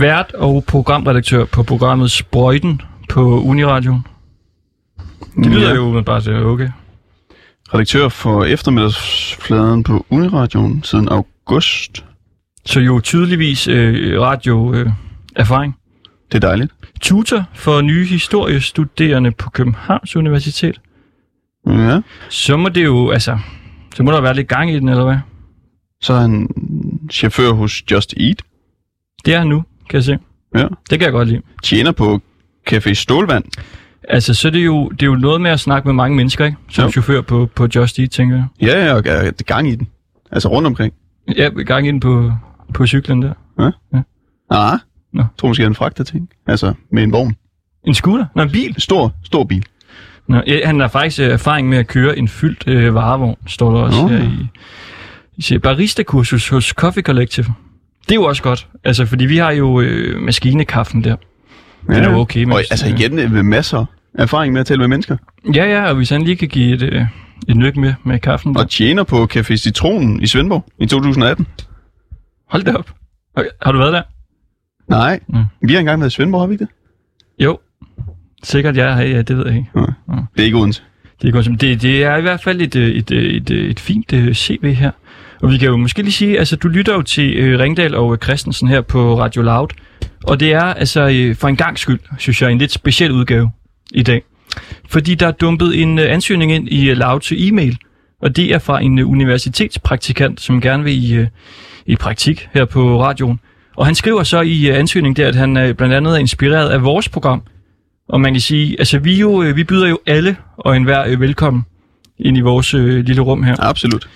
vært og programredaktør på programmet Sprøjten på Uniradio. Det lyder Ja. jo umiddelbart til okay. Redaktør for eftermiddagsfladen på Uniradioen siden august. Så jo tydeligvis øh, radio øh, erfaring. Det er dejligt. Tutor for nye historiestuderende på Københavns Universitet. Ja. Så må det jo, altså, så må der være lidt gang i den, eller hvad? Så er han chauffør hos Just Eat. Det er han nu, kan jeg se. Ja. Det kan jeg godt lide. Tjener på Café Stålvand. Altså, så er det jo, det er jo noget med at snakke med mange mennesker, ikke? Som Jo. chauffør på, på Just Eat, tænker jeg. Ja, ja, og er gang i den. Altså rundt omkring. Ja, gang ind på, på cyklen der. Ah, Nå. jeg tror måske, han fragter ting. Altså med en vogn. En scooter? Nå, en bil? Stor, stor bil. Nå, ja, han har faktisk øh, erfaring med at køre en fyldt øh, varevogn, står der også Nå. her i, i siger, barista-kursus hos Coffee Collective. Det er jo også godt, altså fordi vi har jo øh, maskinekaffen der. Den er jo okay, men- Og altså igen øh, med masser af erfaring med at tale med mennesker. Ja, ja, og hvis han lige kan give et, øh, et nyk med, med kaffen der. Og tjener på Café Citronen i Svendborg i 2018. Hold da op. Okay, har du været der? Nej, Mm. vi har engang været i Svendborg, har vi ikke det? Jo. Sikkert jeg ja, ja, det ved jeg ikke. Det er ikke Odense. Det er, godt, det, det er i hvert fald et, øh, et, et, et, et, fint CV her. Og vi kan jo måske lige sige, altså du lytter jo til øh, Ringdal og øh, Christensen her på Radio Loud. Og det er altså øh, for en gang skyld, synes jeg, en lidt speciel udgave i dag. Fordi der er dumpet en øh, ansøgning ind i uh, Loud til e-mail. Og det er fra en øh, universitetspraktikant, som gerne vil i, øh, i praktik her på radioen. Og han skriver så i øh, ansøgningen der, at han øh, blandt andet er inspireret af vores program. Og man kan sige, altså vi, jo, øh, vi byder jo alle og enhver øh, velkommen ind i vores øh, lille rum her. Absolut.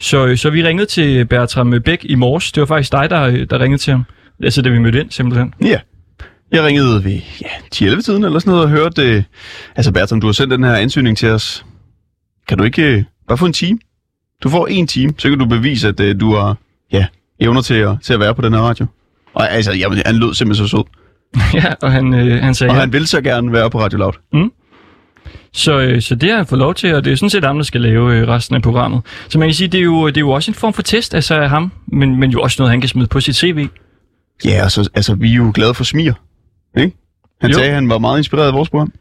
Så, øh, så vi ringede til Bertram Bæk i morges. Det var faktisk dig, der, øh, der ringede til ham. Altså da vi mødte ind, simpelthen. Ja. Jeg ringede ved ja, 10-11 tiden eller sådan noget og hørte... Øh, altså Bertram, du har sendt den her ansøgning til os. Kan du ikke øh, bare få en time? Du får en time, så kan du bevise, at øh, du har ja, evner til at, til at være på den her radio. Og altså, jamen, han lød simpelthen så sød. ja, og han, øh, han sagde Og ja. han vil så gerne være på Radio Loud. Så, øh, så det har han fået lov til, og det er sådan set ham, der skal lave øh, resten af programmet. Så man kan sige, det er jo, det er jo også en form for test altså, af ham, men, men jo også noget, han kan smide på sit CV. Ja, og så, altså, vi er jo glade for smier. Ikke? Han Jo. sagde, at han var meget inspireret af vores program.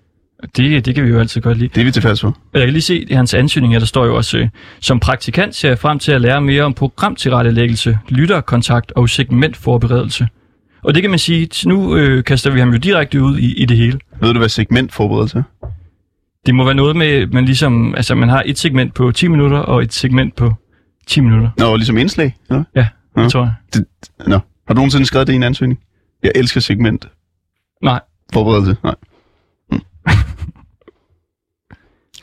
Det, det kan vi jo altid godt lide. Det er vi tilfældes for. Jeg kan lige se i hans ansøgning her, der står jo også, øh, som praktikant ser jeg frem til at lære mere om programtilrettelæggelse, lytterkontakt og segmentforberedelse. Og det kan man sige, nu øh, kaster vi ham jo direkte ud i, i det hele. Ved du, hvad segmentforberedelse er? Det må være noget med, man ligesom, altså man har et segment på 10 minutter og et segment på 10 minutter. Nå, ligesom indslag? Eller? Ja, det tror jeg. Det, nå. Har du nogensinde skrevet det i en ansøgning? Jeg elsker segment. Nej. Forberedelse? Nej. Hm.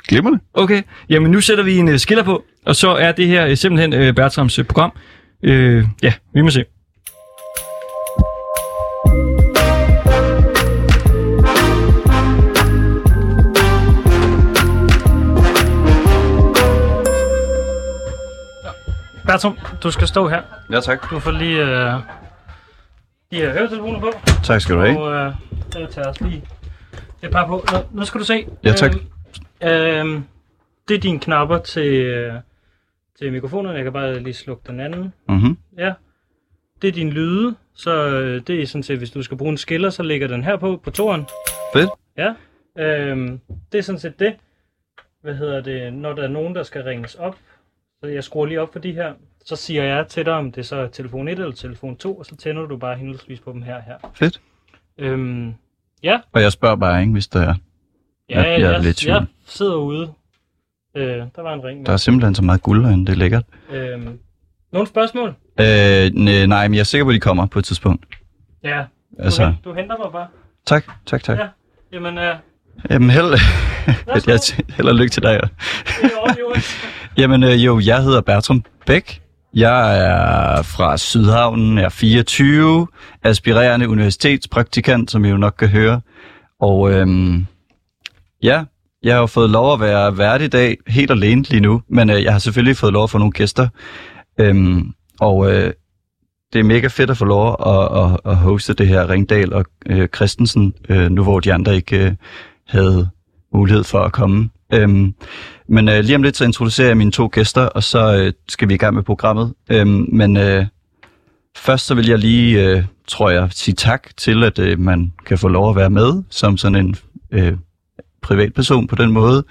Glemmer det? Okay, jamen nu sætter vi en øh, skiller på, og så er det her øh, simpelthen øh, Bertrams øh, program. Øh, ja, vi må se. Bertram, du skal stå her. Ja, tak. Du får lige øh, de her høretelefoner på. Tak skal du have. Og øh, der tager os lige et par på. Nu, nu skal du se. Ja, tak. Øh, øh, det er dine knapper til, øh, til mikrofonerne. Jeg kan bare lige slukke den anden. Mm-hmm. Ja. Det er din lyde. Så øh, det er sådan set, hvis du skal bruge en skiller, så ligger den her på, på toren. Fedt. Ja. Øhm, det er sådan set det. Hvad hedder det? Når der er nogen, der skal ringes op, så jeg skruer lige op for de her, så siger jeg til dig, om det så er telefon 1 eller telefon 2, og så tænder du bare henholdsvis på dem her her. Fedt. Øhm, ja, Og jeg spørger bare, ikke, hvis der er. ja Jeg- jeg er lidt jeg sidder ude. Øh, der var en ring. Der er simpelthen så meget guld herinde, det er lækkert. Øhm, nogle spørgsmål? Øh, nej, men jeg er sikker på, at de kommer på et tidspunkt. Ja, du, Altså, hen, du henter mig bare. tak, tak, tak. Ja. Jamen, øh, Jamen, held, jeg, held og lykke til dig. det er. Jamen, øh, jo, jeg hedder Bertram Bæk. Jeg er fra Sydhavnen, jeg er 24, aspirerende universitetspraktikant, som I jo nok kan høre. Og øhm, ja, jeg har jo fået lov at være vært i dag, helt alene lige nu, men øh, jeg har selvfølgelig fået lov at få nogle gæster. Øhm, og øh, det er mega fedt at få lov at, at, at hoste det her Ringdal og øh, Christensen, øh, nu hvor de andre ikke øh, havde mulighed for at komme. Øhm, men øh, lige om lidt så introducerer jeg mine to gæster, og så øh, skal vi i gang med programmet. Øhm, men øh, først så vil jeg lige, øh, tror jeg, sige tak til, at øh, man kan få lov at være med som sådan en øh, privatperson på den måde,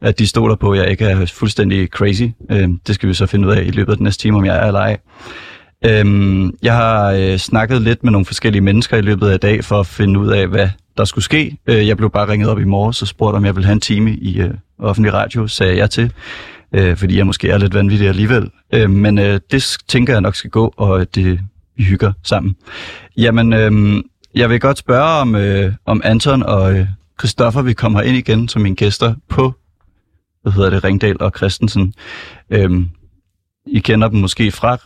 at de stoler på, at jeg ikke er fuldstændig crazy. Øh, det skal vi så finde ud af i løbet af den næste time, om jeg er eller ej. Øhm, jeg har øh, snakket lidt med nogle forskellige mennesker i løbet af dag for at finde ud af, hvad der skulle ske. Øh, jeg blev bare ringet op i morges og spurgte, om jeg ville have en time i øh, offentlig radio, sagde jeg til, øh, fordi jeg måske er lidt vanvittig alligevel. Øh, men øh, det tænker jeg nok skal gå, og det, vi hygger sammen. Jamen, øh, jeg vil godt spørge om, øh, om Anton og øh, Christoffer vil komme ind igen som mine gæster på, hvad hedder det, Ringdal og Christensen. Øh, I kender dem måske fra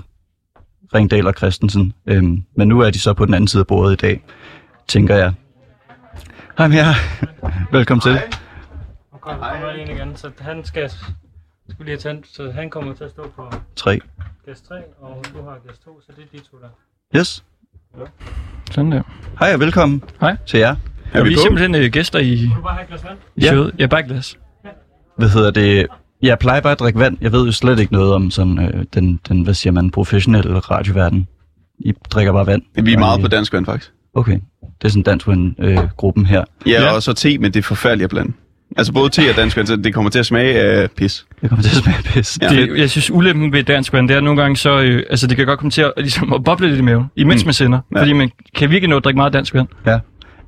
Ringdal og Christensen. Øhm, men nu er de så på den anden side af bordet i dag, tænker jeg. Hej med jer. Velkommen til. Nu kommer kommer der en igen, så han skal, skal lige tændt, så han kommer til at stå på 3. gæst 3, og du har gæst 2, så det er de to der. Yes. Sådan der. Hej og velkommen Hej. til jer. Er Og vi vi er simpelthen øh, gæster i, Du bare have et glas vand? i Ja. showet. Ja, bare glas. Hvad hedder det? Jeg plejer bare at drikke vand. Jeg ved jo slet ikke noget om sådan øh, den, den, hvad siger man, professionelle radioverden. I drikker bare vand. Vi er meget på dansk vand, faktisk. Okay. Det er sådan dansk øh, gruppen her. Ja, Ja. og så te, men det er forfærdeligt at blande. Altså både te og dansk vand, så det kommer til at smage af pis. Det kommer til at smage pis. Ja. Det, jeg synes, ulempen ved dansk vand, det er nogle gange så... Øh, altså, det kan godt komme til at, ligesom, at boble lidt i maven, imens Mm. man sender. Ja. Fordi man kan virkelig nå at drikke meget dansk vand. Ja.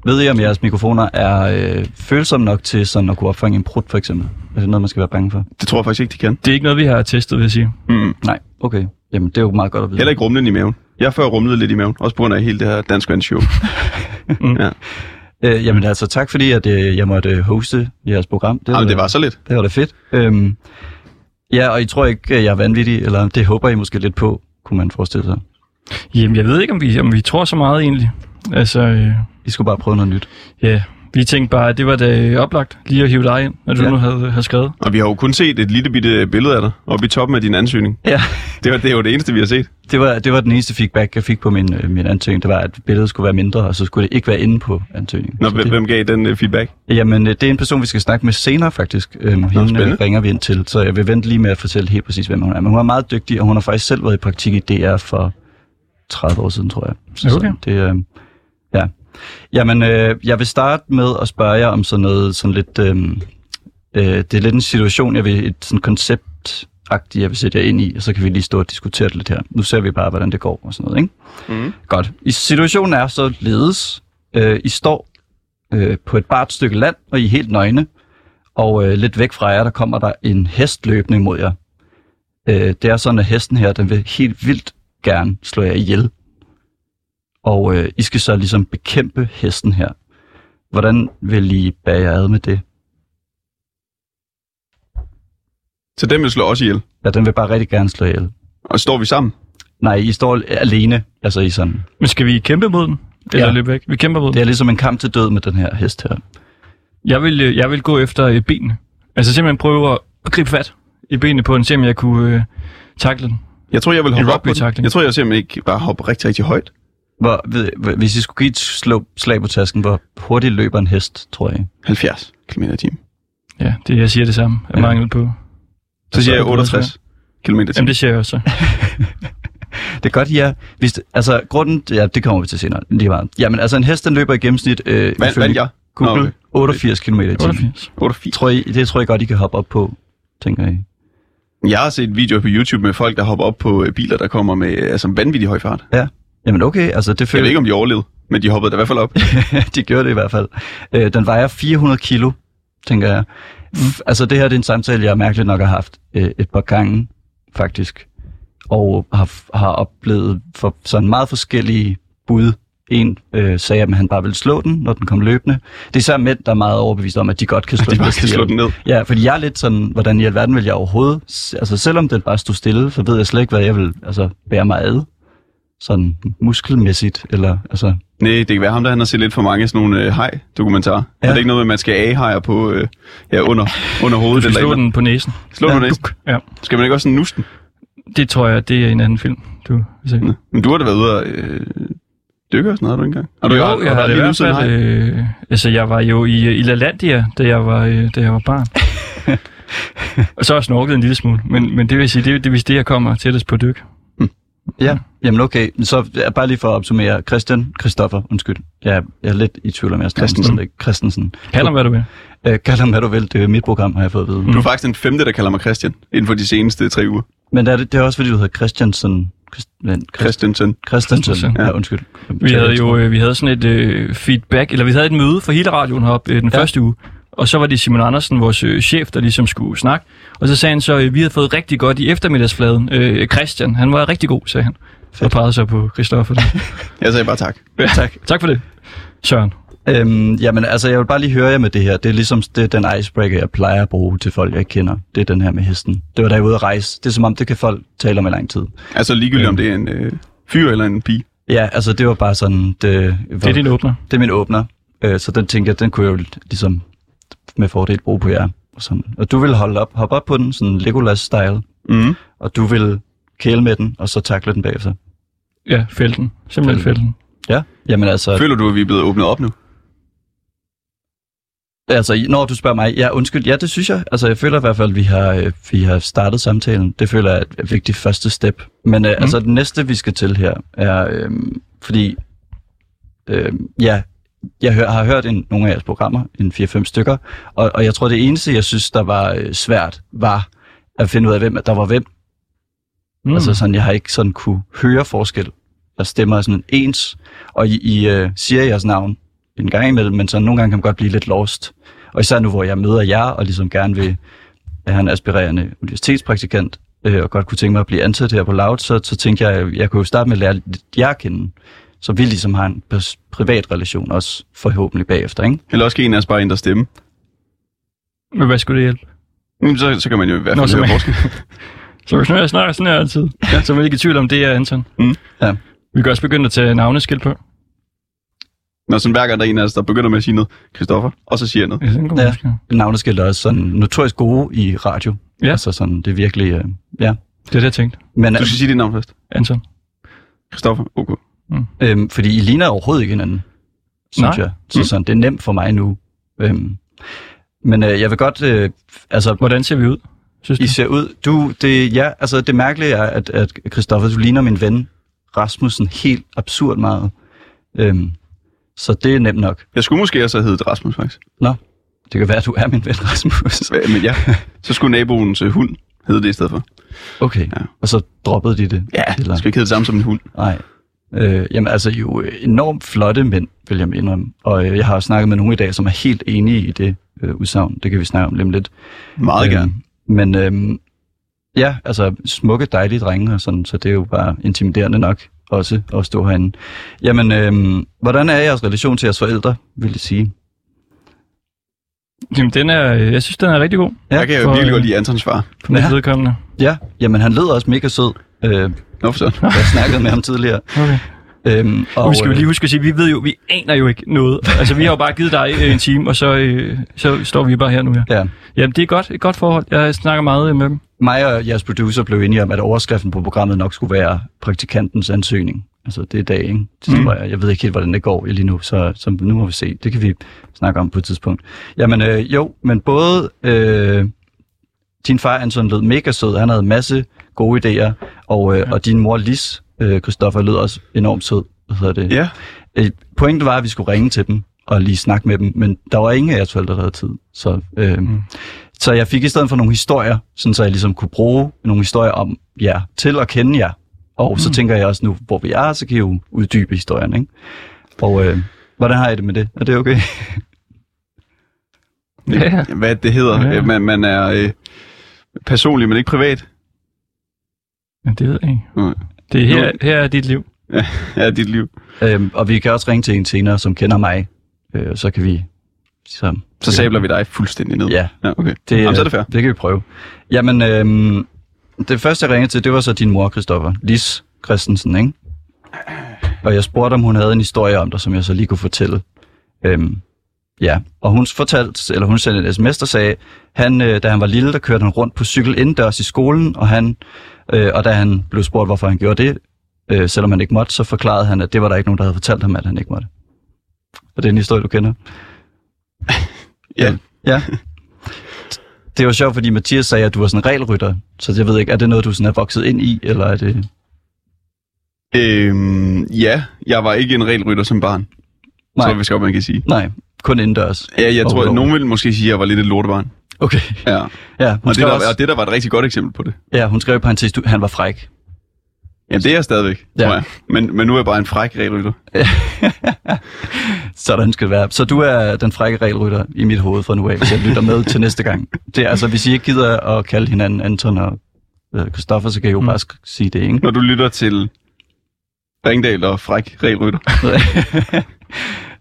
Ved I, om jeres mikrofoner er øh, følsomme nok til sådan at kunne opfange en prut, for eksempel? Er det noget, man skal være bange for? Det tror jeg faktisk ikke, de kan. Det er ikke noget, vi har testet, vil jeg sige. Mm. Nej, okay. Jamen, det er jo meget godt at vide. Heller ikke rumlen i maven. Jeg har før rumlet lidt i maven, også på grund af hele det her dansk show. ja. Øh, jamen altså, tak fordi, at øh, jeg måtte øh, hoste jeres program. Det, Jamen, det var så lidt. det var da fedt. Øhm, ja, og I tror ikke, jeg er vanvittig, eller det håber I måske lidt på, kunne man forestille sig. Jamen, jeg ved ikke, om vi, om vi tror så meget egentlig. Altså, øh, I skulle bare prøve noget nyt. ja, vi tænkte bare, at det var da oplagt lige at hive dig ind, når du Ja. nu havde, havde skrevet. Og vi har jo kun set et lille bitte billede af dig oppe i toppen af din ansøgning. Ja, Det, var, det jo det eneste, vi har set. det var, det var den eneste feedback, jeg fik på min, øh, min ansøgning. Det var, at billedet skulle være mindre, og så skulle det ikke være inde på ansøgningen. Nå, Så hvem, det, hvem gav den feedback? Jamen, øh, det er en person, vi skal snakke med senere faktisk. Øhm, hende øh, spændende. ringer vi ind til, så jeg vil vente lige med at fortælle helt præcis, hvem hun er. Men hun er meget dygtig, og hun har faktisk selv været i praktik i DR for 30 år siden, tror jeg. Så Okay. det, øh. Jamen, øh, jeg vil starte med at spørge jer om sådan noget sådan lidt... Øh, øh, det er lidt en situation, jeg vil... Et sådan koncept jeg vil sætte jer ind i, og så kan vi lige stå og diskutere det lidt her. Nu ser vi bare, hvordan det går og sådan noget, ikke? Mm. Godt. I situationen er så ledes. Øh, I står øh, på et bart stykke land, og I er helt nøgne. Og øh, lidt væk fra jer, der kommer der en hest løbende mod jer. Øh, det er sådan, at hesten her, den vil helt vildt gerne slå jer ihjel. Og øh, I skal så ligesom bekæmpe hesten her. Hvordan vil I bære jer ad med det? Så den vil slå os ihjel. Ja, den vil bare rigtig gerne slå ihjel. Og står vi sammen? Nej, I står alene, altså I sådan. Men skal vi kæmpe mod den? Eller Ja. løbe væk? Vi kæmper mod Det den. er ligesom en kamp til død med den her hest her. Jeg vil, øh, jeg vil gå efter øh, benene. Altså simpelthen prøve at, at gribe fat i benene på den, se om jeg kunne øh, takle den. Jeg tror, jeg vil hoppe op på den. Jeg tror, jeg simpelthen ikke bare hoppe rigtig, rigtig højt. Hvor, ved, hvis I skulle give et slå, slag på tasken, hvor hurtigt løber en hest, tror jeg? 70 km i timen. Ja, det jeg siger det samme. Jeg Ja. mangel på. Så siger jeg er det 68 km i Jamen timen. det siger jeg også. Det er godt, ja. Hvis det, altså, grunden, ja, det kommer vi til senere. Lige meget. Jamen, altså, en hest, den løber i gennemsnit, øh, ifølge vand jeg? Google, Nå, okay. 88 km i timen. 88. 88. Tror I, det tror jeg godt, I kan hoppe op på, tænker I. Jeg har set videoer på YouTube med folk, der hopper op på øh, biler, der kommer med øh, altså, vanvittig høj fart. Jamen, okay, altså, det Jeg føler ved ikke, om de overlevede, men de hoppede da i hvert fald op. de gjorde det i hvert fald. Øh, den vejer 400 kilo, tænker jeg. F- altså det her det er en samtale, jeg mærkeligt nok har haft øh, et par gange, faktisk. Og har, har oplevet for sådan meget forskellige bud. En øh, sagde, at han bare ville slå den, når den kom løbende. Det er så mænd, der er meget overbevist om, at de godt kan slå De en bare hest kan slå den ned. Ja, fordi jeg er lidt sådan, hvordan i alverden vil jeg overhovedet... Altså selvom den bare stod stille, så ved jeg slet ikke, hvad jeg vil altså, bære mig ad. Sådan muskelmæssigt, eller altså... Nej, det kan være ham, der han har set lidt for mange sådan nogle øh, hej-dokumentarer. Ja. Ja. Er det ikke noget med, at man skal a-hejer på øh, ja, under, under Du hovedet? eller slå eller den på næsen. Slå Ja. den næsten. Ja. Skal man ikke også sådan nusse den? Det tror jeg, det er en anden film. Du vil se. Nå. Men du har da været ude og øh, dykke og sådan noget, har du engang? Har du, jo, jeg har det i hvert fald... Øh, altså, jeg var jo i, i LaLandia, da jeg var, øh, da jeg var barn. og så har jeg snorket en lille smule. Men, men det vil sige, det, det er vist det, jeg kommer tættest på dyk. Ja, jamen okay. Så ja, bare lige for at opsummere. Christian, Christoffer, undskyld. Jeg, jeg er lidt i tvivl om, jeg Christensen. Christensen. Christensen. Kald ham, hvad du vil. Øh, kald ham, hvad du vil. Det er mit program, har jeg fået at vide. Du er faktisk den femte, der kalder mig Christian, inden for de seneste tre uger. Men er det, det er også, fordi du hedder Christiansen. Christensen. Christensen. Christensen, Ja, ja. undskyld. Vi havde jo øh, vi havde sådan et øh, feedback, eller vi havde et møde for hele radioen heroppe øh, den ja. første uge. Og så var det Simon Andersen, vores øh, chef, der ligesom skulle snakke. Og så sagde han så, øh, vi havde fået rigtig godt i eftermiddagsfladen. Øh, Christian, han var rigtig god, sagde han. Og pegede så på Christoffer. Jeg sagde bare tak. ja, tak. tak for det. Søren. Øhm, jamen, altså, jeg vil bare lige høre jer med det her. Det er ligesom det er den icebreaker, jeg plejer at bruge til folk, jeg kender. Det er den her med hesten. Det var da jeg var ude at rejse. Det er som om, det kan folk tale om i lang tid. Altså ligegyldigt, om det er en øh, fyr eller en pige. Ja, altså, det var bare sådan... Det, Det er din åbner. det er min åbner. Øh, så den tænker jeg, den kunne jeg jo ligesom med fordel bruge på jer. Og, sådan. og du vil holde op, hoppe op på den, sådan Legolas-style, Mm. og du vil kæle med den, og så takle den bagefter. Ja, felten. Simpelthen felten. Ja, jamen altså, Føler du, at vi er blevet åbnet op nu? altså når du spørger mig, ja undskyld, ja det synes jeg. Altså jeg føler i hvert fald, at vi har, øh, vi har startet samtalen. Det føler jeg er et vigtigt første step. Men øh, mm. altså det næste, vi skal til her, er, øh, fordi, øh, ja, jeg hør, har hørt en, nogle af jeres programmer, en 4-5 stykker, og, og jeg tror, det eneste, jeg synes, der var øh, svært, var at finde ud af, hvem der var hvem. Mm. Altså sådan, jeg har ikke sådan kunne høre forskel. Jeg stemmer sådan ens, og I, I uh, siger jeres navn en gang imellem, men så nogle gange kan man godt blive lidt lost. Og især nu, hvor jeg møder jer, og ligesom gerne vil have en aspirerende universitetspraktikant, øh, og godt kunne tænke mig at blive ansat her på Loud, så, så tænkte jeg, jeg kunne jo starte med at lære lidt jer at kende, så vi ligesom har en pers- privat relation også forhåbentlig bagefter, ikke? Eller også kan en af os bare ændre stemme. Men hvad skulle det hjælpe? Så, så kan man jo i hvert Nå, fald så høre forskel. Så hvis nu jeg snakker sådan her altid, ja. så er man ikke i tvivl om, det er Anton. Mm. Ja. Vi kan også begynde at tage navneskilt på. Når sådan hver gang der er en af os, der begynder med at sige noget, Christoffer, og så siger jeg noget. Ja, sådan Ja. måske. Navneskilt er også sådan notorisk gode i radio. Ja. Altså sådan, det er virkelig, øh, ja. Det er det, jeg tænkte. Men, Du skal sige dit navn først. Anton. Christoffer, ok. Øhm, fordi I ligner overhovedet ikke hinanden, synes Nej. jeg. Så Mm. sådan, det er nemt for mig nu. Øhm, men øh, jeg vil godt, øh, altså, Hvordan ser vi ud, synes du? I ser ud, du, det, ja, altså det mærkelige er, at, at Christoffer, du ligner min ven Rasmussen helt absurd meget. Øhm, så det er nemt nok. Jeg skulle måske også have heddet Rasmus, faktisk. Det kan være, at du er min ven Rasmus. Hva- Men ja, så skulle naboens øh, hund hedde det i stedet for. Okay, Ja. ja. og så droppede de det? Ja, Eller? det skal ikke hedde det samme som en hund. Nej. Øh, jamen altså jo øh, enormt flotte mænd, vil jeg indrømme. Og øh, jeg har snakket med nogle i dag, som er helt enige i det øh, udsagn. Det kan vi snakke om lige om lidt. Meget gerne. Øhm, Men øhm, ja, altså smukke, dejlige drenge, og sådan, så det er jo bare intimiderende nok også at stå herinde. Jamen, øhm, hvordan er jeres relation til jeres forældre, vil jeg sige? Jamen, den er, øh, jeg synes, den er rigtig god Ja, Jeg kan jo virkelig øh, godt lide Antons far. for mit Ja. vedkommende. Ja, jamen han lød også mega sød. Øh, sådan. jeg snakkede med ham tidligere. Okay. Øhm, Og vi skal jo øh, lige huske at sige, vi ved jo, vi aner jo ikke noget. Altså, vi har jo bare givet dig øh, en time, og så, øh, så står vi bare her nu, ja. Ja, Jamen, det er godt, et godt forhold. Jeg snakker meget øh, med dem. mig og jeres producer blev enige om, at overskriften på programmet nok skulle være praktikantens ansøgning. Altså det er dag, ikke? Det Mm. mm. jeg, jeg ved ikke helt, hvordan det går lige nu, så, så nu må vi se. Det kan vi snakke om på et tidspunkt. Jamen øh, jo, men både øh, din far Anton lød mega sød, han havde en masse gode idéer, og, øh, Ja. og din mor Lis, øh, Christoffer, lød også enormt sød. Hvad hedder det? Ja, Øh, pointen var, at vi skulle ringe til dem og lige snakke med dem, men der var ingen af jeres forældre, der havde tid. Så, øh, Mm. så jeg fik i stedet for nogle historier, sådan så jeg ligesom kunne bruge nogle historier om jer til at kende jer. Og mm. så tænker jeg også nu, hvor vi er, så kan I jo uddybe historien, ikke? Og øh, hvordan har I det med det? Er det okay? Ja, hvad det hedder. Ja. Man, man er øh, personlig, men ikke privat. Men det ved jeg ikke. Nej. Det er her, her er dit liv. Ja, dit liv. øhm, og vi kan også ringe til en senere, som kender mig. Øh, så kan vi... Så, Så sabler vi dig fuldstændig ned. Ja, ja okay. det, Jamen, så er det fair. det kan vi prøve. Jamen, øhm, det første, jeg ringede til, det var så din mor, Christoffer. Lis Christensen, ikke? Og jeg spurgte, om hun havde en historie om dig, som jeg så lige kunne fortælle. Øhm, ja, og hun fortalte, eller hun sendte en sms, der sagde, han, øh, da han var lille, der kørte han rundt på cykel indendørs i skolen, og, han, øh, og da han blev spurgt, hvorfor han gjorde det, øh, selvom han ikke måtte, så forklarede han, at det var der ikke nogen, der havde fortalt ham, at han ikke måtte. Og det er en historie, du kender? Ja. Ja. Det var sjovt, fordi Mathias sagde, at du var sådan en regelrytter, så jeg ved ikke, er det noget, du sådan er vokset ind i, eller er det... Øhm, ja, jeg var ikke en regelrytter som barn. Nej. Tror jeg, hvis godt, man kan sige. Nej, kun indendørs. Ja, jeg tror, at nogen vil måske sige, at jeg var lidt et lortebarn. Okay. Ja. Ja, hun Og det, der, også, og det der var et rigtig godt eksempel på det. ja, hun skrev i parentes, han var fræk. Jamen, det er jeg stadigvæk, Ja. ja. tror jeg. Men, men nu er jeg bare en fræk regelrytter. Sådan skal det være. Så du er den frække regelrytter i mit hoved fra nu af, hvis jeg lytter med til næste gang. Det er altså, hvis I ikke gider at kalde hinanden Anton og øh, Christoffer, så kan I jo Mm. bare sige det, ikke? Når du lytter til Ringdal og fræk regelrytter.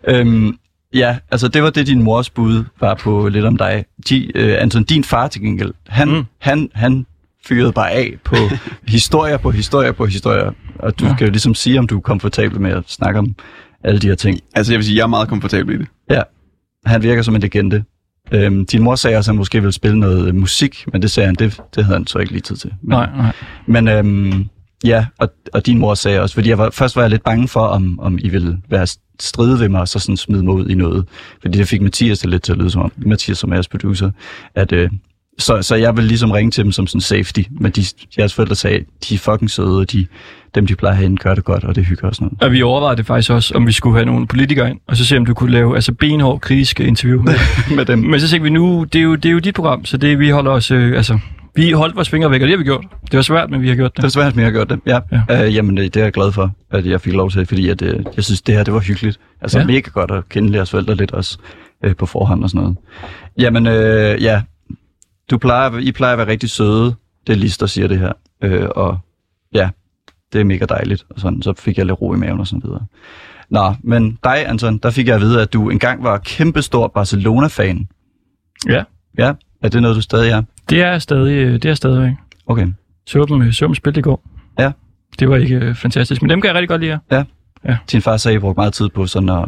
øhm, ja, altså det var det, din mors bud var på lidt om dig. De, øh, Anton, din far til gengæld, han, Mm. han, han fyrede bare af på historier på historier på historier. Og du Ja. ja. kan jo ligesom sige, om du er komfortabel med at snakke om alle de her ting. Altså, jeg vil sige, jeg er meget komfortabel i det. Han virker som en legende. Øhm, din mor sagde også, at han måske ville spille noget musik, men det sagde han, det, det havde han så ikke lige tid til. Men, Nej, nej. Men øhm, ja, og, og din mor sagde også, fordi jeg var, først var jeg lidt bange for, om, om I ville være stride ved mig, og så sådan smide mig ud i noget. Fordi det fik Mathias det lidt til at lyde som om, Mathias som er jeres producer, at øh, så, så jeg ville ligesom ringe til dem som sådan safety, men de, jeres forældre sagde, de er fucking søde, og de, dem de plejer herinde gør det godt, og det hygger også noget. Og vi overvejede det faktisk også, om vi skulle have nogle politikere ind, og så se, om du kunne lave altså benhård kritiske interview. med dem. med dem. Men så tænkte vi nu, det er jo, det er jo dit program, så det vi holder os, øh, altså, vi holdt vores fingre væk, og det har vi gjort. Det var svært, men vi har gjort Det det. er svært, at jeg har gjort det. Ja. Ja. Øh, jamen, det det er jeg glad for, at jeg fik lov til, fordi at, øh, jeg synes, det her det var hyggeligt. Altså ja. mega godt at kende jeres forældre lidt også øh, på forhånd og sådan noget. Jamen, øh, ja. Du plejer, I plejer at være rigtig søde. Det er Lis, der siger det her. Øh, og ja, det er mega dejligt. Og sådan, så fik jeg lidt ro i maven og sådan videre. Nå, men dig, Anton, der fik jeg at vide, at du engang var kæmpestor Barcelona-fan. Ja, Ja, er det noget, du stadig er? det er stadig, øh, det er stadigvæk. Okay. Så dem, øh, så dem spille i går. Ja. Det var ikke øh, fantastisk, men dem kan jeg rigtig godt lide. ja. Din far sagde, at I brugte meget tid på sådan at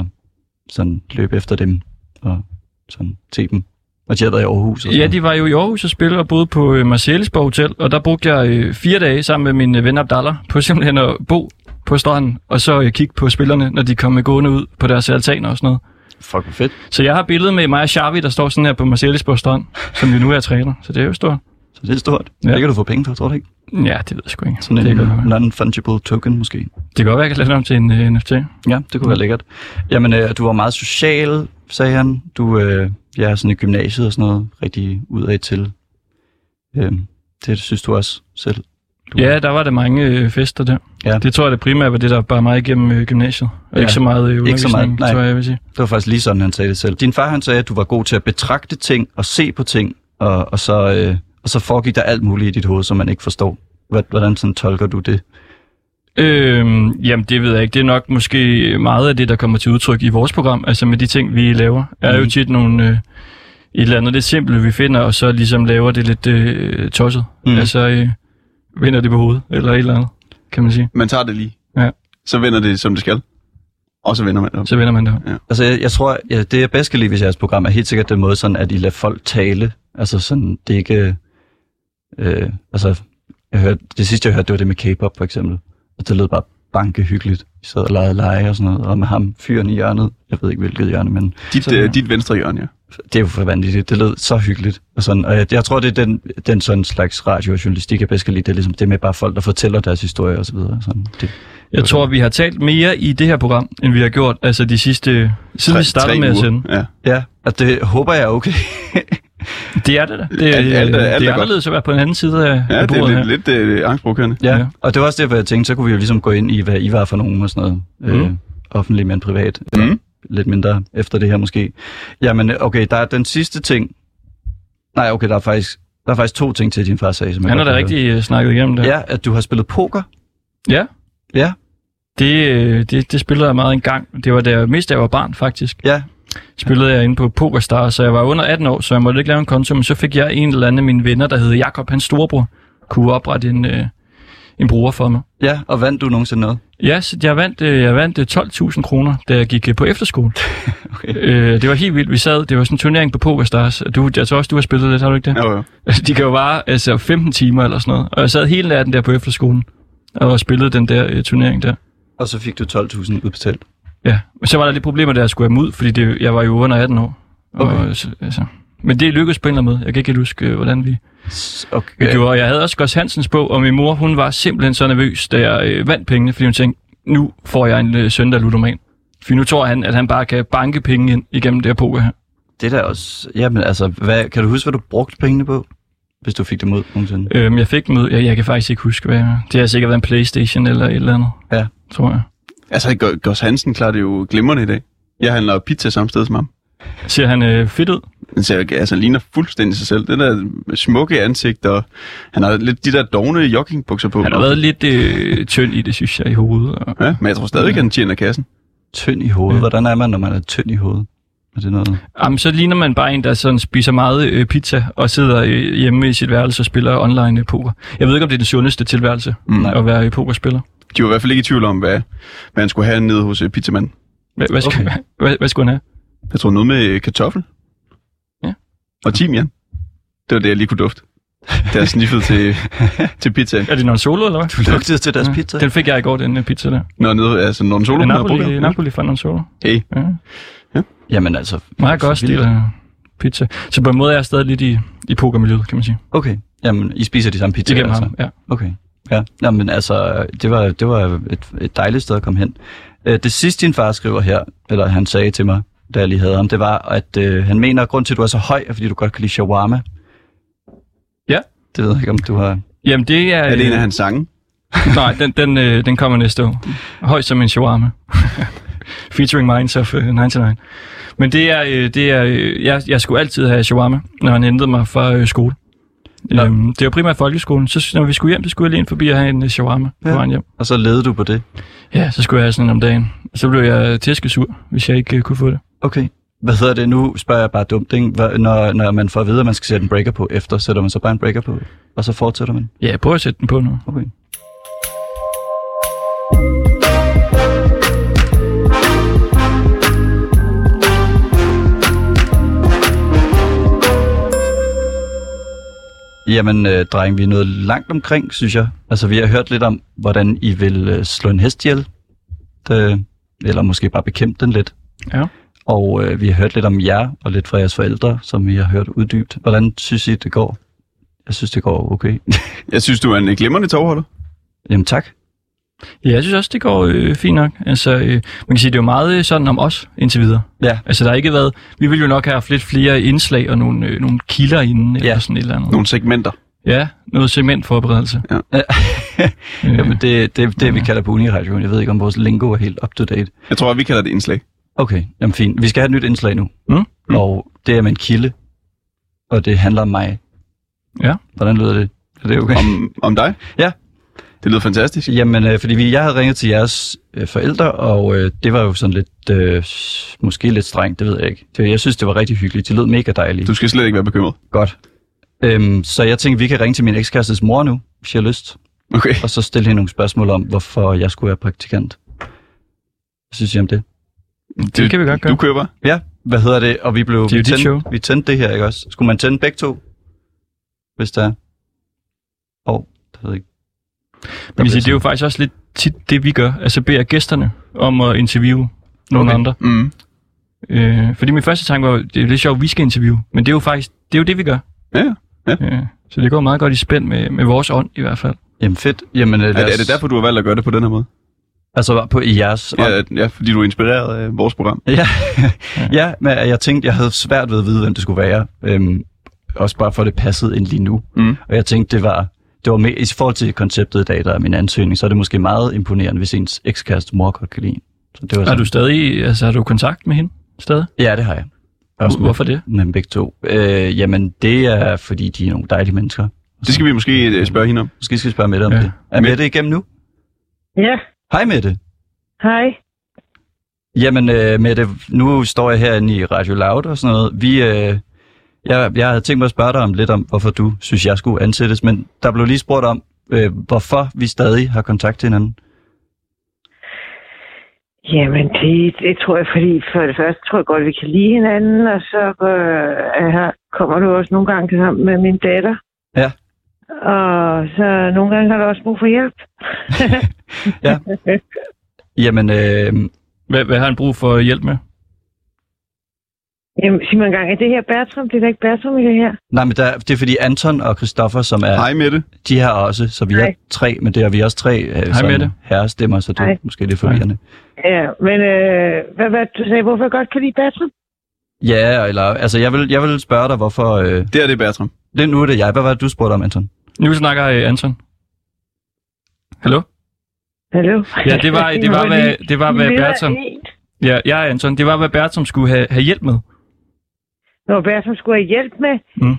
sådan løbe efter dem og sådan se dem. Og de havde været i Aarhus. Og Ja, de var jo i Aarhus og spille og boede på øh, Marcellesborg Hotel, og der brugte jeg øh, fire dage sammen med min øh, ven Abdallah på simpelthen at bo på stranden, og så øh, kigge på spillerne, når de kom gående ud på deres altaner og sådan noget. Fuck, hvor fedt. Så jeg har billedet med mig og Xavi, der står sådan her på Marcellesborg Strand, som vi nu er træner, så det er jo stort. Så det er stort. Ja. Det kan du få penge for, tror du ikke? Ja, det ved jeg sgu ikke. Sådan det, en non-fungible token måske. det kan godt være, jeg kan det om til en uh, NFT. Ja, det kunne være lækkert. Jamen, øh, du var meget social, sagde han. Du øh, ja, er sådan i gymnasiet og sådan noget, rigtig udad til. Øh, det synes du også selv. Du, Ja, der var der mange øh, fester der. Ja. Det tror jeg, det primært var det, der bar mig igennem øh, gymnasiet. Og Ja. ikke så meget øh, Ikke så meget, nej. tror jeg, jeg vil sige. Det var faktisk lige sådan, han sagde det selv. Din far, han sagde, at du var god til at betragte ting og se på ting, og, og, så, øh, og så foregik der alt muligt i dit hoved, som man ikke forstår. Hvordan sådan tolker du det? Øhm, jamen, det ved jeg ikke. Det er nok måske meget af det, der kommer til udtryk i vores program. Altså med de ting, vi laver, er jo Mhm. tit nogle... Øh, et eller andet lidt simpelt, vi finder, og så ligesom laver det lidt øh, tosset. Mm. Altså, øh, vender det på hovedet, eller et eller andet, kan man sige. Man tager det lige. Ja. Så vender det, som det skal. Og så vender man det op. Så vender man det. Altså, jeg, jeg tror, ja, det jeg bedst kan lide ved jeres program, er helt sikkert den måde, sådan, at I lader folk tale. Altså sådan, det er ikke... Øh, altså, jeg hørte, det sidste, jeg hørte, det var det med K-pop, for eksempel. Og det lød bare banke hyggeligt. I sad og legede lege og sådan noget. Og med ham, fyren i hjørnet. Jeg ved ikke, hvilket hjørne, men Dit, Så- øh, dit venstre hjørne, ja. Det er jo for vanvittigt. Det lød så hyggeligt. Og, sådan, og jeg, jeg tror, det er den, den sådan slags radio og journalistik, jeg bedst kan lide. Det er ligesom det med bare folk, der fortæller deres historie og så videre. Sådan, det, Jeg tror, vi har talt mere i det her program, end vi har gjort altså de sidste... Siden Tre- vi startede med at sende. Ja. ja, og det håber jeg er okay. Det er det da. Det, Alt- alt er- alt det er er godt. anderledes at være på den anden side af, Ja, af det er bordet her. lidt, lidt øh, angstprovokerende. Ja, Ja. og det var også derfor, jeg tænkte, så kunne vi jo ligesom gå ind i, hvad I var for nogen og sådan noget. Mhm. Øh, offentlig, men privat. Mhm. Lidt mindre efter det her måske. Jamen, okay, der er den sidste ting. Nej, okay, der er faktisk, der er faktisk to ting til, din far sagde. Som Han har da høre. rigtig øh, snakket igennem det. Ja, at du har spillet poker. ja. Ja. Det, øh, det, det spillede jeg meget engang. Det var der mest, da jeg var barn, faktisk. Ja, Spillede jeg inde på PokerStar, så jeg var under 18 år, så jeg måtte ikke lave en konto, men så fik jeg en eller anden af mine venner, der hed Jakob, hans storebror, kunne oprette en, øh, en bruger for mig. ja, og vandt du nogensinde noget? Ja, så jeg vandt, øh, jeg vandt øh, 12.000 kroner, da jeg gik øh, på efterskole. Okay. Øh, det var helt vildt. Vi sad, det var sådan en turnering på PokerStars. Du, jeg tror også, du har spillet lidt, har du ikke det? Jo, jo. De kan jo vare altså 15 timer eller sådan noget. Og jeg sad hele natten der på efterskolen og spillede den der øh, turnering der. Og så fik du 12.000 udbetalt. Ja, men så var der lidt problemer, da jeg skulle have ud, fordi det, jeg var jo under 18 år. Okay. Og, så, altså, men det lykkedes på en eller anden måde. Jeg kan ikke huske, øh, hvordan vi, Okay. vi gjorde. Jeg havde også Gos Hansens bog, og min mor, hun var simpelthen så nervøs, da jeg øh, vandt pengene, fordi hun tænkte, nu får jeg en øh, søn, der er ludoman. For nu tror han, at han bare kan banke penge ind igennem det her poker her. Det der også... Jamen altså, hvad, kan du huske, hvad du brugte pengene på? Hvis du fik dem ud nogensinde. Øhm, jeg fik dem ud, jeg, jeg kan faktisk ikke huske, hvad jeg... Det har sikkert været en Playstation eller et eller andet, Ja. tror jeg. Altså, G- Gås Hansen klarer det jo glimrende i dag. Jeg handler pizza samme sted som ham. Ser han øh, fedt ud? Han ser, altså, han ligner fuldstændig sig selv. Det der smukke ansigt, og han har lidt de der dogne joggingbukser på. Han har været lidt øh, tynd i det, synes jeg, i hovedet. Og... Ja, men jeg tror stadig, at han tjener kassen. Tynd i hovedet. Ja. Hvordan er man, når man er tynd i hovedet? Er det noget? Jamen, så ligner man bare en, der sådan spiser meget øh, pizza og sidder øh, hjemme i sit værelse og spiller online øh, poker. Jeg ved ikke, om det er den sundeste tilværelse Mm. at være øh, pokerspiller. De var i hvert fald ikke i tvivl om, hvad, hvad han skulle have nede hos uh, pizzamanden. Hvad, hvad, skal, Okay. okay. hvad, hvad skulle han have? Jeg tror noget med kartoffel. Ja. Og timian. Det var det, jeg lige kunne dufte. Det er sniffet til, til pizza. Er det non solo, eller hvad? Du lugtede til deres pizza? Den fik jeg i går, den øh, pizza der. Når nede, altså når en solo Ja, på Napoli, Napoli fra non solo. Hey, Ja. Jamen altså... Meget godt stil pizza. Så på en måde er jeg stadig lidt i, i pokermiljøet, kan man sige. Okay. Jamen, I spiser de samme pizza, Igennem altså? ham, ja. Okay. Ja, Jamen, altså, det var, det var et, et dejligt sted at komme hen. Øh, Det sidste, din far skriver her, eller han sagde til mig, da jeg lige havde ham, det var, at øh, han mener, at grund til, at du er så høj, er, fordi du godt kan lide shawarma. Ja. Det ved jeg ikke, om du har... Jamen, det er... er det en af øh, hans sange? Nej, den, den, øh, den kommer næste år. Høj som en shawarma. Featuring Minds of øh, 99. Men det er, øh, det er øh, jeg, jeg skulle altid have shawarma, når han hentede mig fra øh, skole. Nå. Øhm, det var primært folkeskolen. Så når vi skulle hjem, så skulle jeg lige ind forbi og have en øh, shawarma på Ja. vejen hjem. Og så leder du på det. Ja, så skulle jeg have sådan en om dagen. Og så blev jeg tæskesur, hvis jeg ikke øh, kunne få det. Okay. Hvad hedder det? Nu spørger jeg bare dumt, ikke? Hvad, når, når man får at vide, at man skal sætte en breaker på efter, sætter man så bare en breaker på, og så fortsætter man. Ja, jeg prøver at sætte den på nu. Okay. Jamen, øh, dreng, vi er nået langt omkring, synes jeg. Altså, vi har hørt lidt om, hvordan I vil øh, slå en hest ihjel. Det, eller måske bare bekæmpe den lidt. Ja. Og øh, vi har hørt lidt om jer, og lidt fra jeres forældre, som vi har hørt uddybt. Hvordan synes I, det går? Jeg synes, det går okay. Jeg synes, du er en glimrende tovholder. Jamen tak. Ja, jeg synes også, det går øh, fint nok. Altså, øh, man kan sige, det er jo meget øh, sådan om os indtil videre. Ja. Altså, der har ikke været... Vi vil jo nok have haft lidt flere indslag og nogle, øh, nogle kilder inden, eller Ja. sådan et eller andet. Nogle segmenter. Ja, noget segmentforberedelse. Ja. Øh, Jamen, det, det er det, vi kalder på Uniradioen. Jeg ved ikke, om vores lingo er helt up to date. Jeg tror, at vi kalder det indslag. Okay, jamen fint. Vi skal have et nyt indslag nu. Mm. Mm. Og det er med en kilde. Og det handler om mig. Ja. Hvordan lyder det? Er det okay? Om, om dig? Ja. Det lyder fantastisk. Jamen, øh, fordi vi, jeg havde ringet til jeres øh, forældre, og øh, det var jo sådan lidt, øh, måske lidt strengt, det ved jeg ikke. Det, jeg synes, det var rigtig hyggeligt. Det lød mega dejligt. Du skal slet ikke være bekymret. Godt. Øhm, så jeg tænkte, vi kan ringe til min ekskærestes mor nu, hvis jeg har lyst. Okay. Og så stille hende nogle spørgsmål om, hvorfor jeg skulle være praktikant. Hvad synes I om det? Det kan vi godt gøre. Du kører bare. Ja, hvad hedder det? Og vi blev Det er vi tændte, show. vi tændte det her, ikke også? Skulle man tænde begge to? Hvis der er. Åh, oh, det ved jeg ikke. Man kan sige, det er jo faktisk også lidt tit det, vi gør. Altså beder gæsterne om at interviewe nogle Okay. andre. Mm. Øh, fordi min første tanke var, det er lidt sjovt, at vi skal interviewe. Men det er jo faktisk, det er jo det, vi gør. Ja, ja. Øh, så det går meget godt i spænd med, med vores ånd i hvert fald. Jamen fedt. Jamen, øh, Er, det- er det derfor, du har valgt at gøre det på den her måde? Altså på i jeres... Ja, ja, fordi du er inspireret af vores program. Ja, ja men jeg tænkte, jeg havde svært ved at vide, hvem det skulle være. Øhm, også bare for, at det passede ind lige nu. Mm. Og jeg tænkte, det var, det var med, i forhold til konceptet i dag, der er min ansøgning, så er det måske meget imponerende, hvis ens ekskæreste mor godt kan lide en. Så det var Er sådan, du stadig, altså har du kontakt med hende stadig? Ja, det har jeg. Også med, Hvorfor det? med begge to. Øh, jamen, det er, fordi de er nogle dejlige mennesker. Det skal vi måske øh, spørge hende om. Måske skal vi spørge Mette om Ja. det. Er Mette igennem nu? Ja, Hej Mette. hej. Jamen, øh, Mette, nu står jeg herinde i Radio Loud og sådan noget. Vi, øh, jeg, jeg havde tænkt mig at spørge dig om lidt om, hvorfor du synes, jeg skulle ansættes, men der blev lige spurgt om, øh, hvorfor vi stadig har kontakt til hinanden. Jamen, det, det tror jeg, fordi for det første tror jeg godt, vi kan lide hinanden, og så øh, her kommer du også nogle gange sammen med min datter. Ja. Og så nogle gange har du også brug for hjælp. Ja. Jamen, øh, Hvad, hvad har han brug for hjælp med? Jamen, sig mig engang, er det her Bertram? Det er da ikke Bertram i det her. Nej, men der, det er fordi Anton og Christoffer, som er Hej Mette. de her også, så vi er Hej. tre, men det er vi er også tre øh, sådan Mette. herrestemmer, så det er Hej. måske lidt forvirrende. Ja, men øh, hvad, hvad du sagde, hvorfor jeg godt kan lide Bertram? Ja, eller altså jeg vil, jeg vil spørge dig, hvorfor... Øh, Det er det, Bertram. det, nu er det jeg. Hvad var det, du spurgte om, Anton? Nu snakker øh, Anton. Hallo? Hallo? Ja, det var, det var, hvad, det var, hvad er Bertram... Ja, ja, Anton. Det var, hvad Bertram skulle have, have hjælp med. Når Bertram skulle have hjælp med, Mm.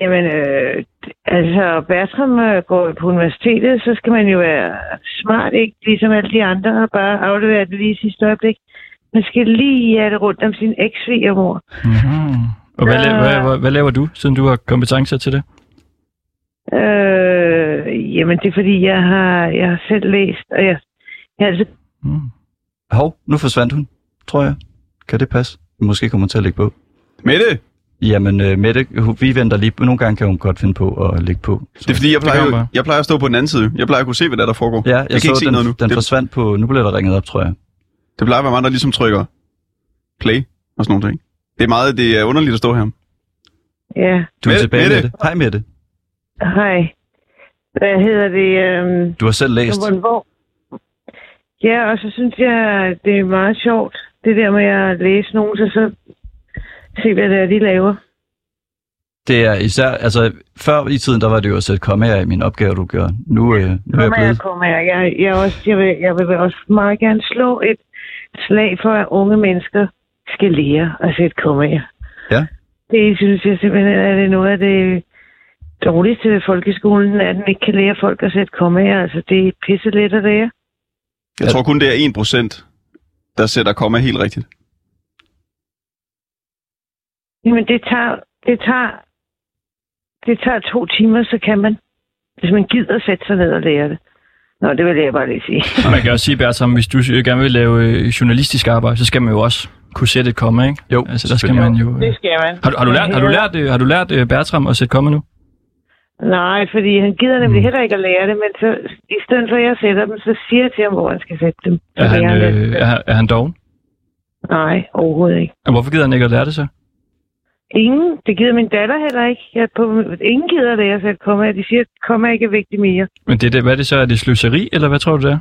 jamen, øh, altså, Bertram øh, går på universitetet, så skal man jo være smart, ikke? Ligesom alle de andre, og bare aflevere det lige i sidste øjeblik. Man skal lige have det rundt om sin eks-svigermor. Mm-hmm. Og hvad, la- hvad, hvad, hvad laver du, siden du har kompetencer til det? Øh, jamen, det er fordi, jeg har, jeg har selv læst, og jeg, jeg har altså Mm. Hov, nu forsvandt hun, tror jeg. Kan det passe? Måske kommer hun til at lægge på. Mette, Jamen, øh, Mette, vi venter lige. Nogle gange kan hun godt finde på at lægge på. Så. det er fordi, jeg plejer, jo, jeg plejer at stå på den anden side. Jeg plejer at kunne se, hvad der, er, der foregår. Ja, jeg, jeg så kan ikke se den, noget nu. den Det- forsvandt på... Nu bliver der ringet op, tror jeg. Det plejer at være mig, der ligesom trykker play og sådan nogle ting. Det er meget, det er underligt at stå her. ja, Du er Mette, tilbage, Mette. Mette. Hej, Mette. hej. Hvad hedder det? Øhm, Du har selv læst. Hvor, hvor? Ja, og så synes jeg, det er meget sjovt, det der med at læse nogen, så, så se, hvad det er, de laver. Det er især... Altså, før i tiden, der var det jo at sætte kommaer i min opgave, du gør. Nu, øh, nu er jeg her, blevet... kom her. Jeg, jeg, også, jeg, vil, jeg vil også meget gerne slå et slag for, at unge mennesker skal lære at sætte kommaer. Ja. Det synes jeg simpelthen er det noget af det dårligste ved folkeskolen, at den ikke kan lære folk at sætte kommaer. Altså, det er pisse let at lære. Jeg tror kun, det er 1%, der sætter komma helt rigtigt. Jamen, det tager, det tager, det tager to timer, så kan man. Hvis man gider sætte sig ned og lære det. Nå, det vil jeg bare lige sige. Man kan også sige, Bertram, hvis du øh, gerne vil lave øh, journalistisk arbejde, så skal man jo også kunne sætte et komma, ikke? Jo, Altså, der skal man jo... Øh... Det skal man. Har, du- har du lært, har du lært, øh, har du lært øh, Bertram at sætte komma nu? Nej, fordi han gider Mm. nemlig heller ikke at lære det, men så, i stedet for at jeg sætter dem, så siger jeg til ham, hvor han skal sætte dem. Så Er han, øh, er, han- er han doven? Nej, overhovedet ikke. Og hvorfor gider han ikke at lære det så? Ingen, det gider min datter heller ikke. Jeg på, ingen gider at lære at sætte komma. De siger, at komma ikke er vigtigt mere. Men det, er det, hvad er det så? Er det sløseri, eller hvad tror du det er?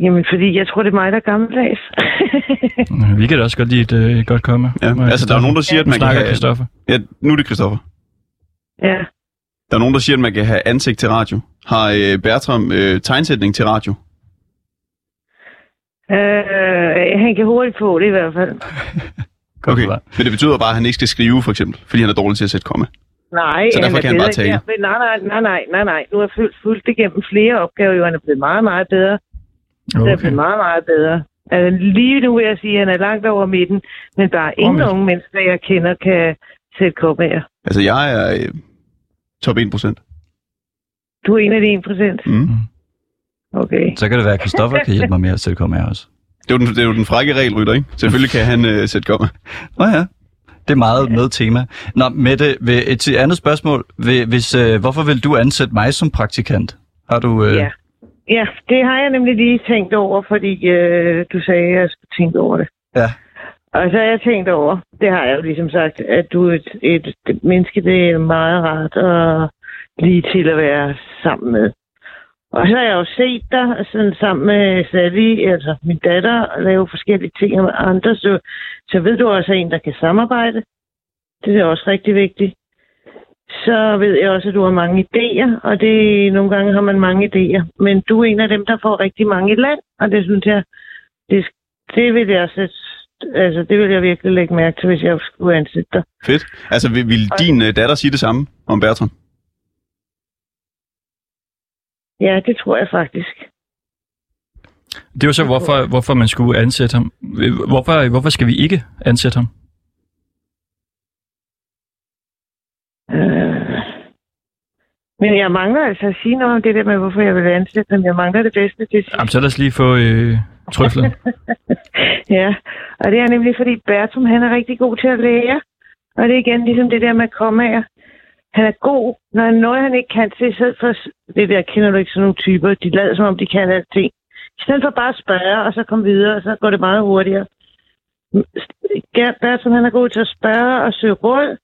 Jamen, fordi jeg tror, det er mig, der er gammeldags. Vi kan da også godt lide et, øh, godt komma. Ja. Jeg Altså, der er nogen, der siger, at Nu man kan snakker have... Christoffer. Ja, nu er det Christoffer. ja. Der er nogen, der siger, at man kan have ansigt til radio. Har øh, Bertram øh, tegnsætning til radio? Øh, han kan hurtigt få det i hvert fald. Okay, men det betyder bare, at han ikke skal skrive, for eksempel, fordi han er dårlig til at sætte komma. Nej, Så derfor er kan han bare tale. Men nej, nej, nej, nej, nej, nej. Nu har jeg fulgt, fulgt igennem flere opgaver, jo. Han er blevet meget, meget bedre. Det er Okay. blevet meget, meget bedre. Altså, lige nu vil jeg sige, at han er langt over midten, men der er ingen unge mennesker, jeg kender, kan sætte kommaer. Altså, jeg er øh, top 1%. Du er en af de 1 procent. Mm. Okay. Så kan det være, at Christoffer kan hjælpe mig med at sætte kommaer også. Det, er jo den, det er jo den frække regelrytter, ikke? Selvfølgelig kan han øh, sætte komma. Nå ja, det er meget med tema. Nå, Mette, ved et til andet spørgsmål. Ved, hvis, øh, hvorfor vil du ansætte mig som praktikant? Har du... Øh, Ja. Ja, det har jeg nemlig lige tænkt over, fordi øh, du sagde, at jeg skulle tænke over det. Ja. Og så har jeg tænkt over, det har jeg jo ligesom sagt, at du er et, et, et menneske, det er meget rart og lige til at være sammen med. Og så har jeg jo set dig sådan sammen med Sally, altså min datter, lave forskellige ting med andre, så, så ved du også, at en, der kan samarbejde. Det er også rigtig vigtigt. Så ved jeg også, at du har mange idéer, og det nogle gange har man mange idéer. Men du er en af dem, der får rigtig mange i land, og det synes jeg, det, det vil jeg sætte, altså det vil jeg virkelig lægge mærke til, hvis jeg skulle ansætte dig. Fedt. Altså, vil, vil din øh, datter sige det samme om Bertram? Ja, det tror jeg faktisk. Det er jo så, hvorfor, hvorfor man skulle ansætte ham. Hvorfor, hvorfor skal vi ikke ansætte ham? Øh. Men jeg mangler altså at sige noget om det der med, hvorfor jeg vil ansætte dem. Jeg mangler det bedste til sidst. Jamen, så lad os lige få øh, trøflen. Ja, og det er nemlig fordi Bertram, han er rigtig god til at lære. Og det er igen ligesom det der med kommaer. Han er god, når han noget, han ikke kan til, i stedet for det der, kender du ikke sådan nogle typer, de lader som om, de kan alting. I stedet for bare at spørge, og så komme videre, og så går det meget hurtigere. Gert Bertram, han er god til at spørge og søge råd.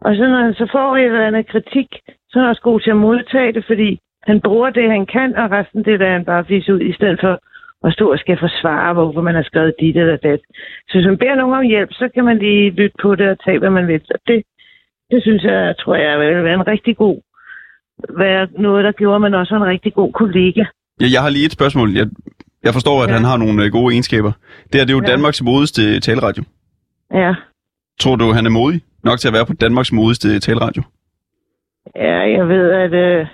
Og så når han så får et eller andet kritik, så er han også god til at modtage det, fordi han bruger det, han kan, og resten det der han bare fiser ud, i stedet for at stå og skal forsvare, hvorfor man har skrevet dit eller dat. Så hvis man beder nogen om hjælp, så kan man lige lytte på det og tage, hvad man vil. Og det, det synes jeg, tror jeg, vil være en rigtig god, være noget, der gjorde, man også en rigtig god kollega. Ja, jeg har lige et spørgsmål. Jeg, jeg forstår, at Ja. han har nogle øh, gode egenskaber. Det her det er jo Ja. Danmarks modigste taleradio. Ja, Tror du, han er modig nok til at være på Danmarks modigste taleradio? ja jeg ved, at... Øh,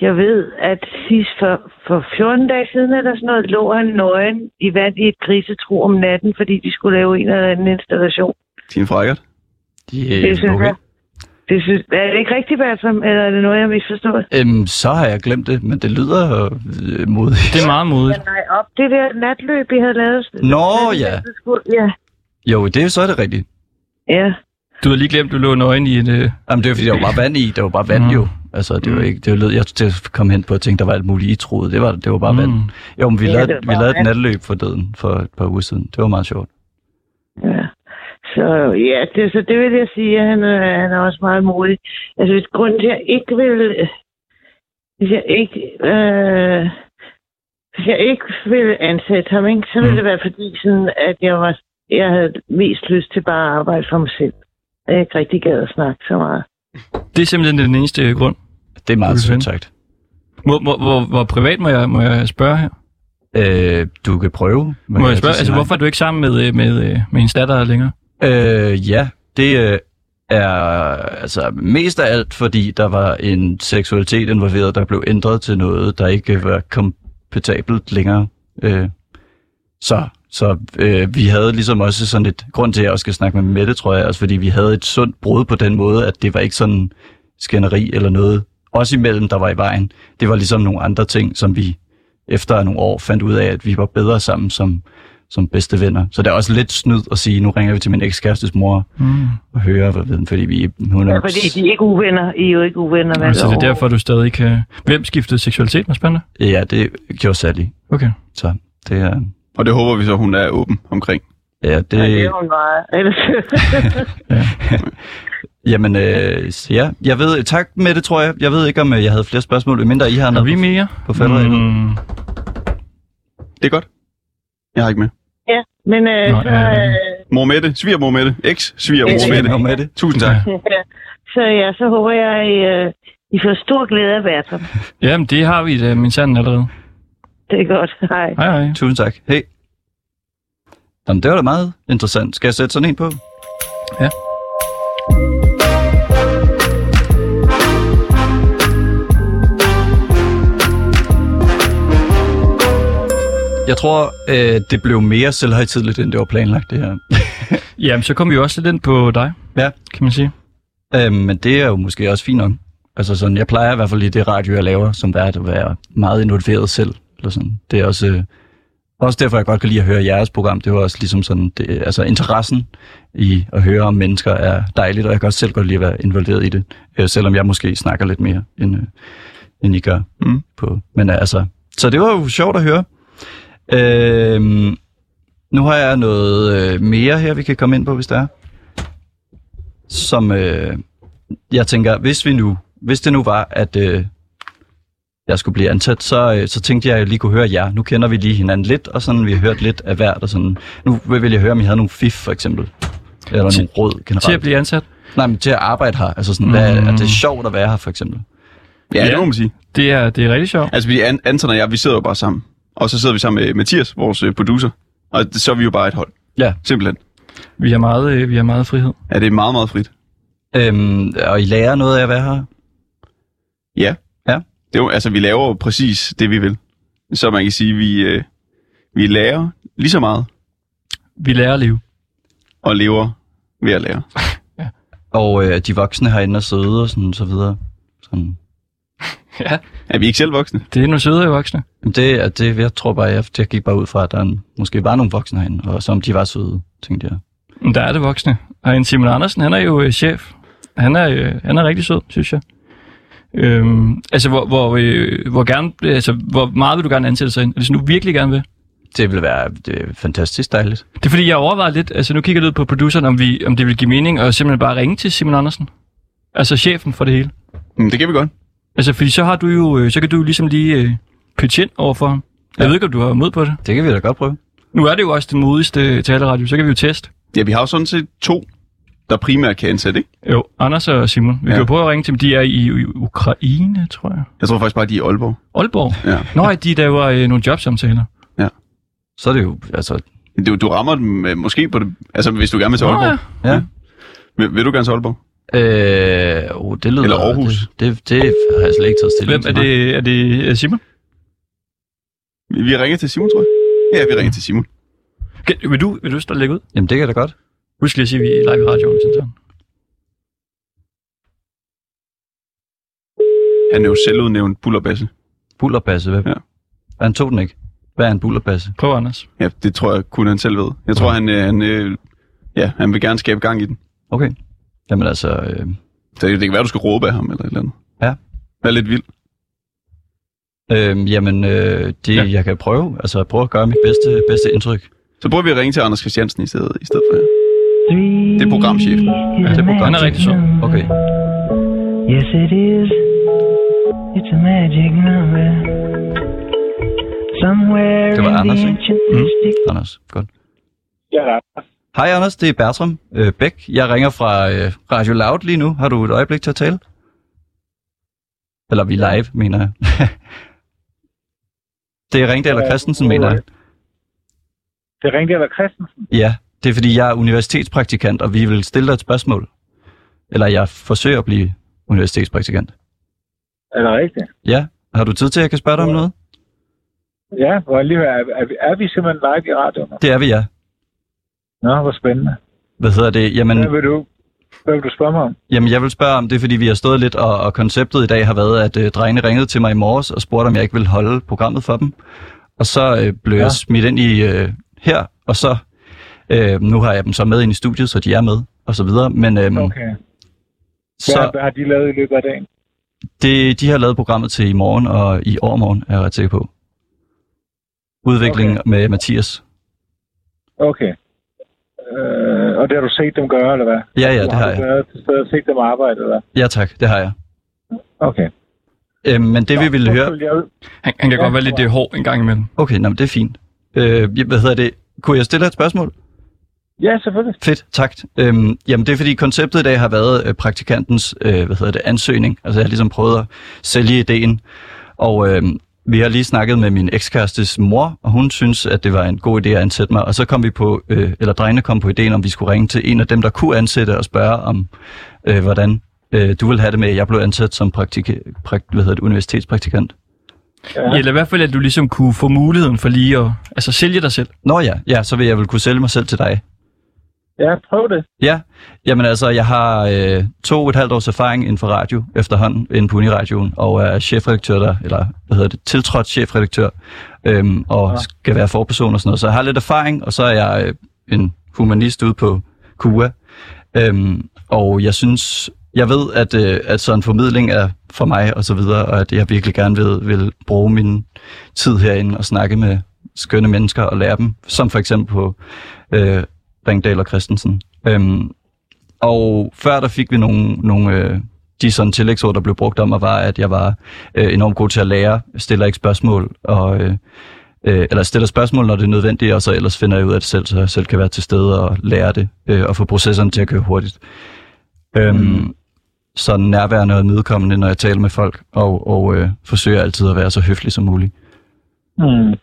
jeg ved, at sidst for, for 14 dage siden eller sådan noget, lå han nøgen i vand i et grisetro om natten, fordi de skulle lave en eller anden installation. Din frækkert. Yeah, Det synes okay. jeg. Det synes, er det ikke rigtigt, Bertram, eller er det noget, jeg har misforstået? Øhm, så har jeg glemt det, men det lyder øh, modigt. Det er meget modigt. Ja, nej, op det der natløb, vi havde lavet. Nå, Det- ja. det skulle- Ja, Jo, det er så er det rigtigt. ja. Du havde lige glemt, du lå nøgen i en... Øh... Jamen, det var fordi, der var bare vand i. Der var bare vand Nå. jo. Altså, det var ikke... Det var, lød- jeg jeg kom hen på at tænke, der var alt muligt, I troede. Det var, det var bare Mm. vand. Jo, men vi Ja, lavede, vi lavede et natløb for døden for et par uger siden. Det var meget sjovt. Ja. Så ja, det, så det vil jeg sige, at han, er- han er også meget modig. Altså, hvis grunden til, at jeg ikke vil... Hvis jeg ikke... Øh, hvis jeg ikke ville ansætte ham, ikke, så ville Mm. det være fordi, sådan, at jeg, var, jeg havde mest lyst til bare at arbejde for mig selv. Jeg ikke rigtig gad at snakke så meget. Det er simpelthen den eneste grund. Det er meget sødt sagt. Hvor, hvor, hvor, hvor privat må jeg, må jeg spørge her? Øh, du kan prøve. men Må jeg kan spørge, altså nej. hvorfor er du ikke sammen med, øh, med, øh, med hendes datter længere? Øh, ja, det øh, er altså mest af alt, fordi der var en seksualitet involveret, der blev ændret til noget, der ikke var kompatibelt længere. Øh, så så øh, vi havde ligesom også sådan et grund til, at jeg også skal snakke med Mette, tror jeg, også fordi vi havde et sundt brud på den måde, at det var ikke sådan skænderi eller noget, også imellem, der var i vejen. Det var ligesom nogle andre ting, som vi efter nogle år fandt ud af, at vi var bedre sammen som, som bedste venner. Så det er også lidt snyd at sige, nu ringer vi til min ekskærestes mor Mm. og hører, hvad ved den, fordi vi, hun er... Ja, fordi de er ikke uvenner. I er jo ikke uvenner. vel, Altså det er derfor, du stadig kan... Hvem skiftede seksualitet? Hvad spændende? Ja, det gjorde Sally. Okay. Så det er... Og det håber vi så, hun er åben omkring. Ja, det... Ja, det er hun meget. Jamen, øh, så ja, jeg ved... Tak med det, tror jeg. Jeg ved ikke, om øh, jeg havde flere spørgsmål, mindre I har noget vi mere? på falderæbet. Mm. Det er godt. Jeg har ikke med. ja, men øh, Nå, så, øh, Mor Mette, svigermor Mette, eks-svigermor Eks- Mette. med det. Tusind tak. Ja. Så ja, så håber jeg, I, øh, I får stor glæde af Bertram. Jamen, det har vi da min sand allerede. Det er godt. Hej. Hej, hej. Tusind tak. Hej. Jamen, det var da meget interessant. Skal jeg sætte sådan en på? Ja. Jeg tror, øh, det blev mere selvhøjtidligt, end det var planlagt, det her. Jamen, så kom vi jo også lidt ind på dig, Ja. kan man sige. Øh, men det er jo måske også fint nok. Altså sådan, jeg plejer i hvert fald i det radio, jeg laver, som vært at være meget involveret selv. Eller sådan. Det er også, øh, også derfor, jeg godt kan lide at høre jeres program. Det var også ligesom sådan, det, altså interessen i at høre om mennesker er dejligt, og jeg kan også selv godt lide at være involveret i det. Øh, selvom jeg måske snakker lidt mere, end, øh, end I gør. Mm. På. Men øh, altså, så det var jo sjovt at høre. Øh, nu har jeg noget øh, mere her, vi kan komme ind på, hvis der er. Som øh, jeg tænker, hvis vi nu, hvis det nu var, at øh, jeg skulle blive ansat, så, øh, så tænkte jeg, at jeg lige kunne høre jer. Nu kender vi lige hinanden lidt, og sådan vi har hørt lidt af hvert. Og sådan. Nu vil jeg høre, om I havde nogle fif, for eksempel. Eller Til- nogle råd generelt. Til at blive ansat. Nej, men til at arbejde her. Altså sådan, mm. hvad, Mm. er det sjovt at være her, for eksempel? Ja, det Ja. må man sige. Det er, det er rigtig sjovt. Altså, vi, An- Anton og jeg, vi sidder jo bare sammen. Og så sidder vi sammen med Mathias, vores øh, producer. Og så er vi jo bare et hold. Ja. Simpelthen. Vi har meget, øh, vi har meget frihed. Ja, det er meget, meget frit. Øhm, og I lærer noget af at være her? Ja. Ja. Det er jo, altså, vi laver jo præcis det, vi vil. Så man kan sige, vi, øh, vi lærer lige så meget Vi lærer at leve. og lever ved at lære. Og øh, de voksne herinde er søde og sådan, så videre. Sådan. Ja. Er vi ikke selv voksne? Det er nogle søde voksne. Men det, er det, jeg tror bare, jeg, jeg gik bare ud fra, at der en, måske var nogle voksne herinde, og som de var søde, tænkte jeg. Men der er det voksne. Og en Simon Andersen, han er jo øh, chef. Han er, øh, han er rigtig sød, synes jeg. Øhm, altså, hvor, hvor, øh, hvor, gerne, altså, hvor meget vil du gerne ansætte sig ind? Er det sådan, du virkelig gerne vil? det vil være det er fantastisk dejligt. Det er fordi, jeg overvejer lidt, altså nu kigger jeg ud på produceren, om, vi, om det vil give mening at simpelthen bare ringe til Simon Andersen. Altså chefen for det hele. Mm, det kan vi godt. Altså, fordi så har du jo, øh, så kan du jo ligesom lige øh, pitche ind over for ham. Jeg Ja. ved ikke, om du har mod på det. Det kan vi da godt prøve. Nu er det jo også den modigste taleradio, så kan vi jo teste. Ja, vi har jo sådan set to, der primært kan ansætte, ikke? Jo, Anders og Simon. Vi Ja. kan jo prøve at ringe til dem. De er i, i Ukraine, tror jeg. Jeg tror faktisk bare, de er i Aalborg. Aalborg. Ja. Nå, ja, de laver øh, nogle jobsamtaler. Så er det jo, altså, Du, du rammer dem øh, måske på det, altså hvis du gerne vil til Nå, Aalborg. ja. ja. Vil, vil du gerne til Aalborg? Øh, oh, det lyder... Eller Aarhus. Det, det, det har jeg slet ikke taget stilling Hvem er til. det? Er det Simon? Vi, vi ringer til Simon, tror jeg. Ja, vi ringer til Simon. Kan, vil du, vil du stå og lægge ud? Jamen, det kan da godt. Husk lige at sige, at vi er live i radioen. Sådan. Han er jo selvudnævnt bullerbasse. Bullerbasse, hvad? Ja. Han tog den ikke. Hvad er en bullerbasse? Prøv, Anders. Ja, det tror jeg kun han selv ved. Jeg tror, han, øh, han, øh, ja, han vil gerne skabe gang i den. Okay. Jamen altså, øh, det, det kan være, du skal råbe af ham eller et eller andet. Ja. Vær lidt vild. øh, jamen, øh, det, Ja. jeg kan prøve. Altså, prøve at gøre mit bedste, bedste indtryk. Så prøver vi at ringe til Anders Christiansen i stedet, i stedet for jer. Det er programchefen. Ja, det er program. Han er rigtig sjov. Okay. Yes, it is. It's a magic number. Somewhere Det var Anders, ikke? Mm. Anders, godt. Ja, der. Hej Anders, det er Bertram øh, Bæk. Jeg ringer fra øh, Radio Loud lige nu. Har du et øjeblik til at tale? Eller vi er live, mener jeg. det er Ringdal og Christensen, mener jeg. Det ringte eller Christensen. Ja, det er fordi, jeg er universitetspraktikant, og vi vil stille dig et spørgsmål. Eller jeg forsøger at blive universitetspraktikant. Er det rigtigt? Ja, har du tid til, at jeg kan spørge dig om noget? Ja, hvor lige er, er, vi- er vi simpelthen live i radioen? Det er vi, ja. Nå, hvor spændende. Hvad hedder det? Jamen, Hvad vil du, hvad vil du spørge mig om? Jamen, jeg vil spørge om det, fordi vi har stået lidt, og, og konceptet i dag har været, at øh, drengene ringede til mig i morges og spurgte, om jeg ikke ville holde programmet for dem. Og så øh, blev ja. Jeg smidt ind i øh, her, og så øh, nu har jeg dem så med ind i studiet, så de er med, og så videre. Men øh, okay. Hvad, så hvad har de lavet i løbet af dagen? det, de har lavet programmet til i morgen og i overmorgen, er jeg ret sikker på. Udvikling. Okay. med Mathias. Okay. Og det har du set dem gøre, eller hvad? Ja, ja, det har du jeg. været til stede og set dem arbejde, eller hvad? Ja tak, det har jeg. Okay. Øh, men det vi ville høre... jeg. Han, han kan Ja, godt være lidt hård en gang imellem. Okay, nå, men det er fint. Øh, hvad hedder det? Kunne jeg stille dig et spørgsmål? Ja, selvfølgelig. Fedt, tak. Øhm, jamen det er fordi konceptet i dag har været øh, praktikantens øh, hvad hedder det, ansøgning. Altså jeg har ligesom prøvet at sælge ideen. Og øh, vi har lige snakket med min ekskærestes mor, og hun synes, at det var en god idé at ansætte mig. Og så kom vi på, øh, eller drengene kom på ideen, om vi skulle ringe til en af dem, der kunne ansætte og spørge om, øh, hvordan øh, du vil have det med, at jeg blev ansat som praktik, prak, hvad hedder det, universitetspraktikant. Ja. Ja. Eller i hvert fald, at du ligesom kunne få muligheden for lige at altså, sælge dig selv. Nå ja, ja, så vil jeg vel kunne sælge mig selv til dig. Ja, prøv det. Ja, jamen altså, jeg har øh, to og et halvt års erfaring inden for radio efterhånden, inden på Uniradioen, og er chefredaktør der, eller hvad hedder det, tiltrådt chefredaktør, øhm, og Ja. skal være forperson og sådan noget. Så jeg har lidt erfaring, og så er jeg øh, en humanist ude på KUA. Øhm, og jeg synes, jeg ved, at, øh, at sådan en formidling er for mig og så videre, og at jeg virkelig gerne vil, vil bruge min tid herinde og snakke med skønne mennesker og lære dem, som for eksempel på øh, Ringdal og Christensen. Øhm, og før der fik vi nogle, nogle øh, de sådan tillægsord, der blev brugt om mig, var, at jeg var øh, enormt god til at lære, stiller ikke spørgsmål, og, øh, øh, eller stiller spørgsmål, når det er nødvendigt, og så ellers finder jeg ud af det selv, så jeg selv kan være til stede og lære det, øh, og få processerne til at køre hurtigt. Øhm, Mm. Så nærværende og nedkommende, når jeg taler med folk, og, og øh, forsøger altid at være så høflig som muligt. Mm.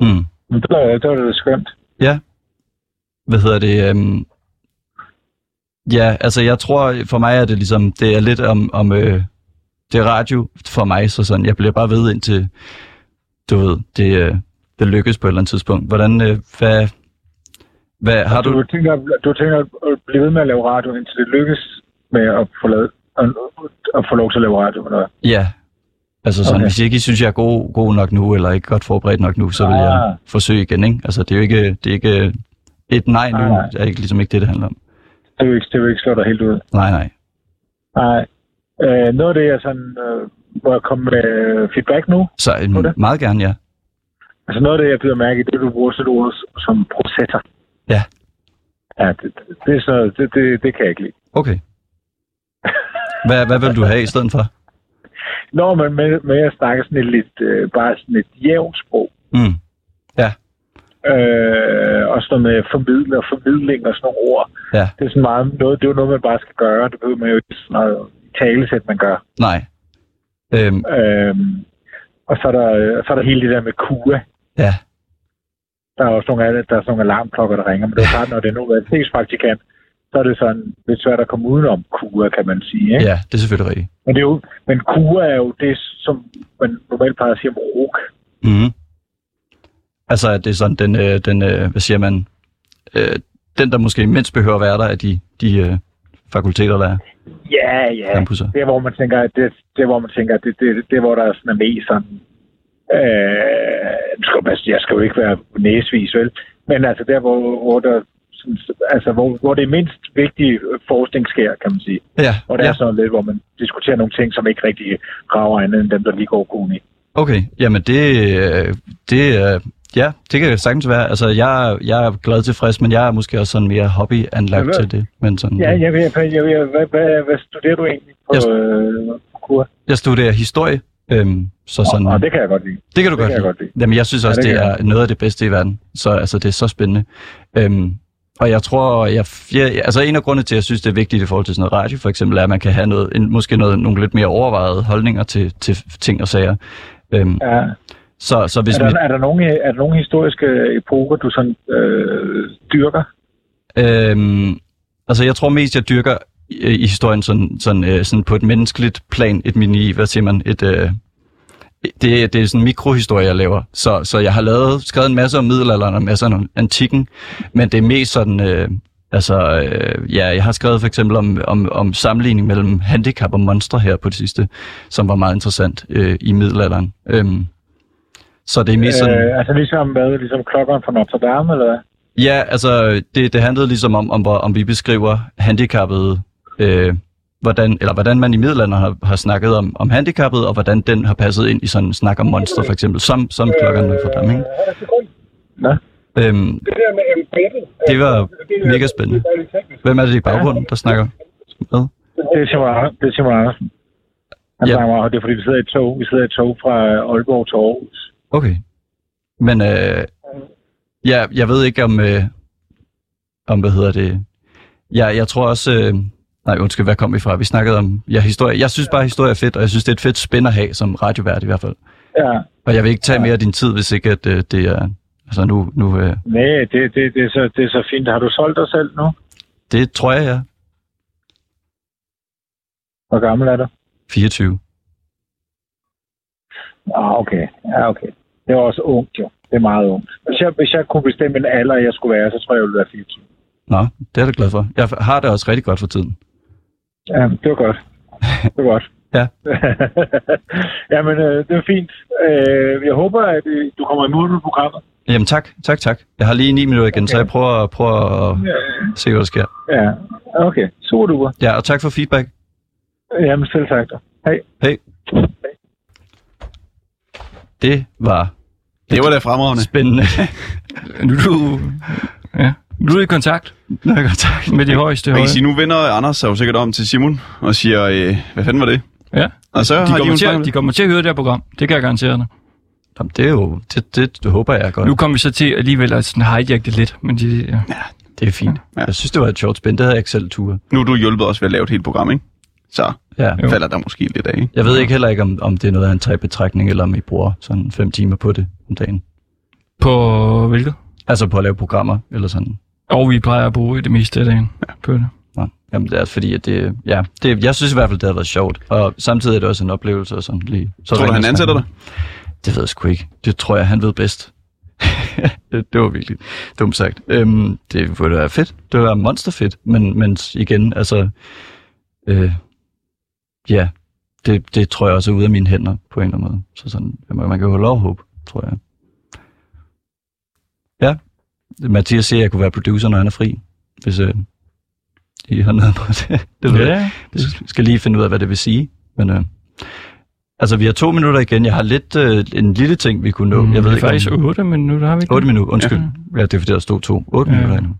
Mm. Men det var, det var det skønt. Ja. Hvad hedder det? Øhm... Ja, altså jeg tror, for mig er det ligesom, det er lidt om, om øh, det er radio for mig, så sådan, jeg bliver bare ved indtil, du ved, det, øh, det lykkes på et eller andet tidspunkt. Hvordan, øh, hvad, hvad har du... du, Du tænker, du tænker at blive ved med at lave radio, indtil det lykkes med at få, lavet, at, at få lov til at lave radio. Eller? ja, altså sådan, okay. Hvis I ikke synes, jeg er god, god nok nu, eller ikke godt forberedt nok nu, så vil jeg Ah. forsøge igen, ikke? Altså det er jo ikke, det er ikke et nej nu, Nej, nej. er ikke, ligesom ikke det, det handler om. Det vil ikke, det vil ikke slå dig helt ud. Nej, nej. Nej. Øh, noget af det, jeg sådan, øh, må jeg komme med feedback nu. Så På øh, det? meget gerne, ja. Altså noget af det, jeg bider mærke i, det er, at du bruger sådan ord som processor. Ja. Ja, det, det, det, er så, det, det, det kan jeg ikke lide. Okay. Hvad, hvad vil du have i stedet for? Når man med, med at snakke sådan et lidt, øh, bare sådan et jævnt sprog, Mm. Øh, og sådan noget med formidling og formidling og sådan nogle ord, Ja. det er sådan meget noget, det er jo noget, man bare skal gøre. Det behøver man jo ikke sådan noget talesæt, man gør. Nej. Øhm, Øhm, og så er, der, så er der hele det der med KUA. ja. Der er også nogle, der er sådan nogle alarmklokker, der ringer. Men det er klart, når det er en universitetspraktikant, så er det sådan lidt svært at komme udenom KUA, kan man sige. Ikke? ja, det er selvfølgelig rigtigt. Men, det er jo, men KUA er jo det, som man normalt plejer at sige om RUK. Mm. Altså, at det er sådan, den, øh, den øh, hvad siger man, øh, den, der måske mindst behøver være der, af de, de øh, fakulteter, der er Ja, ja. campusser. Det er, hvor man tænker, at det, det er, hvor man tænker, det, det, det er, hvor der er sådan er mest sådan... Øh, jeg skal jo ikke være næsvis, vel? Men altså der, hvor, hvor der altså, hvor, hvor det mindst vigtige forskning sker, kan man sige. Ja, Og det ja. er sådan lidt, hvor man diskuterer nogle ting, som ikke rigtig graver andet end dem, der lige går på uni. Okay, jamen det, øh, det, øh, ja, det kan sagtens være. Altså, jeg, jeg er glad tilfreds, men jeg er måske også sådan mere hobby-anlagt til det. Men sådan, Ja, jeg ved, jeg, jeg ved hvad, hvad, hvad studerer du egentlig på, Jeg- øh, på kur? jeg studerer historie, øhm, så sådan, Og, det kan jeg godt lide. det kan du det godt kan jeg lide. godt lide. Jamen, jeg synes også, Ja, det det, er noget af det bedste i verden. Så altså, det er så spændende. Øhm, og jeg tror, jeg, jeg, altså en af grundene til, at jeg synes, det er vigtigt i forhold til sådan noget radio, for eksempel, er, at man kan have noget, en, måske noget, nogle lidt mere overvejede holdninger til, til ting og sager. Øhm, Ja. Så, så hvis Er der, er, der nogle, er der nogle historiske epoker, du sådan øh, dyrker? Øhm, altså, jeg tror mest, jeg dyrker i, i historien sådan, sådan, øh, sådan på et menneskeligt plan, et mini, hvad siger man, et... Øh, det, det er sådan en mikrohistorie, jeg laver. Så, så jeg har lavet, skrevet en masse om middelalderen og en masse om antikken, men det er mest sådan, øh, altså, øh, ja, jeg har skrevet for eksempel om, om, om sammenligning mellem handicap og monstre her på det sidste, som var meget interessant øh, i middelalderen. Øhm, så det er mest sådan... Øh, altså ligesom hvad? Ligesom klokkeren fra Notre Dame, eller hvad? Ja, altså det, det handlede ligesom om, om, om vi beskriver handicappede, øh, hvordan, eller hvordan man i middelalderen har, har snakket om, om handicappet, og hvordan den har passet ind i sådan en snak om monster for eksempel, som, som klokkerne for dem, ikke? Nå. Øhm, det var mega spændende. Hvem er det i baggrunden, der snakker med? Det er Simon, det er Simon Andersen. Han Ja. snakker, og det er fordi, vi sidder i et tog. Vi sidder i et tog fra Aalborg til Aarhus. Okay. Men øh, ja, jeg ved ikke om, øh, om hvad hedder det, ja, jeg tror også, øh, nej undskyld, hvad kom vi fra? Vi snakkede om, ja, historie. Jeg synes bare, historie er fedt, og jeg synes, det er et fedt spænd at have som radiovært i hvert fald. Ja. Og jeg vil ikke tage mere af din tid, hvis ikke at, øh, det er, altså nu, nu øh, Nej, det, det, det, er så, det er så fint. Har du solgt dig selv nu? det tror jeg, jeg er. Hvor gammel er du? 24. Ah, okay. Ja, okay. Det er også ungt, jo. Det er meget ungt. Hvis jeg, hvis jeg kunne bestemme en alder, jeg skulle være, så tror jeg, jeg ville være 24. Nå, det er jeg glad for. Jeg har det også rigtig godt for tiden. Ja, det var godt. Det var godt. Ja. Jamen, øh, det er fint. Øh, jeg håber, at øh, du kommer i mål med programmet. Jamen tak, tak, tak. Jeg har lige 9 minutter igen, okay. så jeg prøver, prøver at se, hvad der sker. Ja, okay. Super duper. Ja, og tak for feedback. Jamen, selv tak. Hej. Hej. Det var Det var da fremragende. spændende. Nu er du, ja, nu er du i kontakt Nå, godt, tak. med de højeste Man høje. kan sige, nu vender Anders sig jo sikkert om til Simon og siger, øh, hvad fanden var det? Ja. Og så De har de jo kommer, en til, at- de kommer til at høre det her program. Det kan jeg garantere dig. Jamen, det er jo, det, det, det håber jeg godt. Nu kommer vi så til alligevel at sådan hijack det lidt. Men de, ja. Det er fint. Ja. Jeg synes, det var et sjovt spænd. Det havde jeg ikke selv tur. Nu er du hjulpet os ved at lave et helt program, ikke? Så Ja. Jo. falder der måske lidt af, ikke? Jeg ved ikke heller ikke, om, om det er noget, han tager i betragtning, eller om I bruger sådan fem timer på det om dagen. På hvilket? Altså på at lave programmer, eller sådan. Og vi plejer at bruge det meste af dagen på det. Nå. Jamen, det er fordi, at det, ja, det, jeg synes i hvert fald, det har været sjovt. Og samtidig er det også en oplevelse. Og sådan lige, så Tror du, han ansætter dig? Det ved jeg sgu ikke. Det tror jeg, han ved bedst. det, det var virkelig dumt sagt. Øhm, det ville være fedt. Det ville være monsterfedt. Men, men igen, altså... Øh, ja, det, det tror jeg også er ude af mine hænder på en eller anden måde. Så sådan, man, kan jo lov håbe, tror jeg. Ja, Mathias siger, at jeg kunne være producer, når han er fri. Hvis øh, I har noget på det. det ved. Ja, Jeg skal lige finde ud af, hvad det vil sige. Men øh, Altså, vi har to minutter igen. Jeg har lidt øh, en lille ting, vi kunne nå. Mm, jeg ved det er ikke, faktisk om... 8 minutter, har vi ikke? 8 minutter, undskyld. Ja. ja, det er fordi, der stod to. 8 Ja. ja. minutter endnu.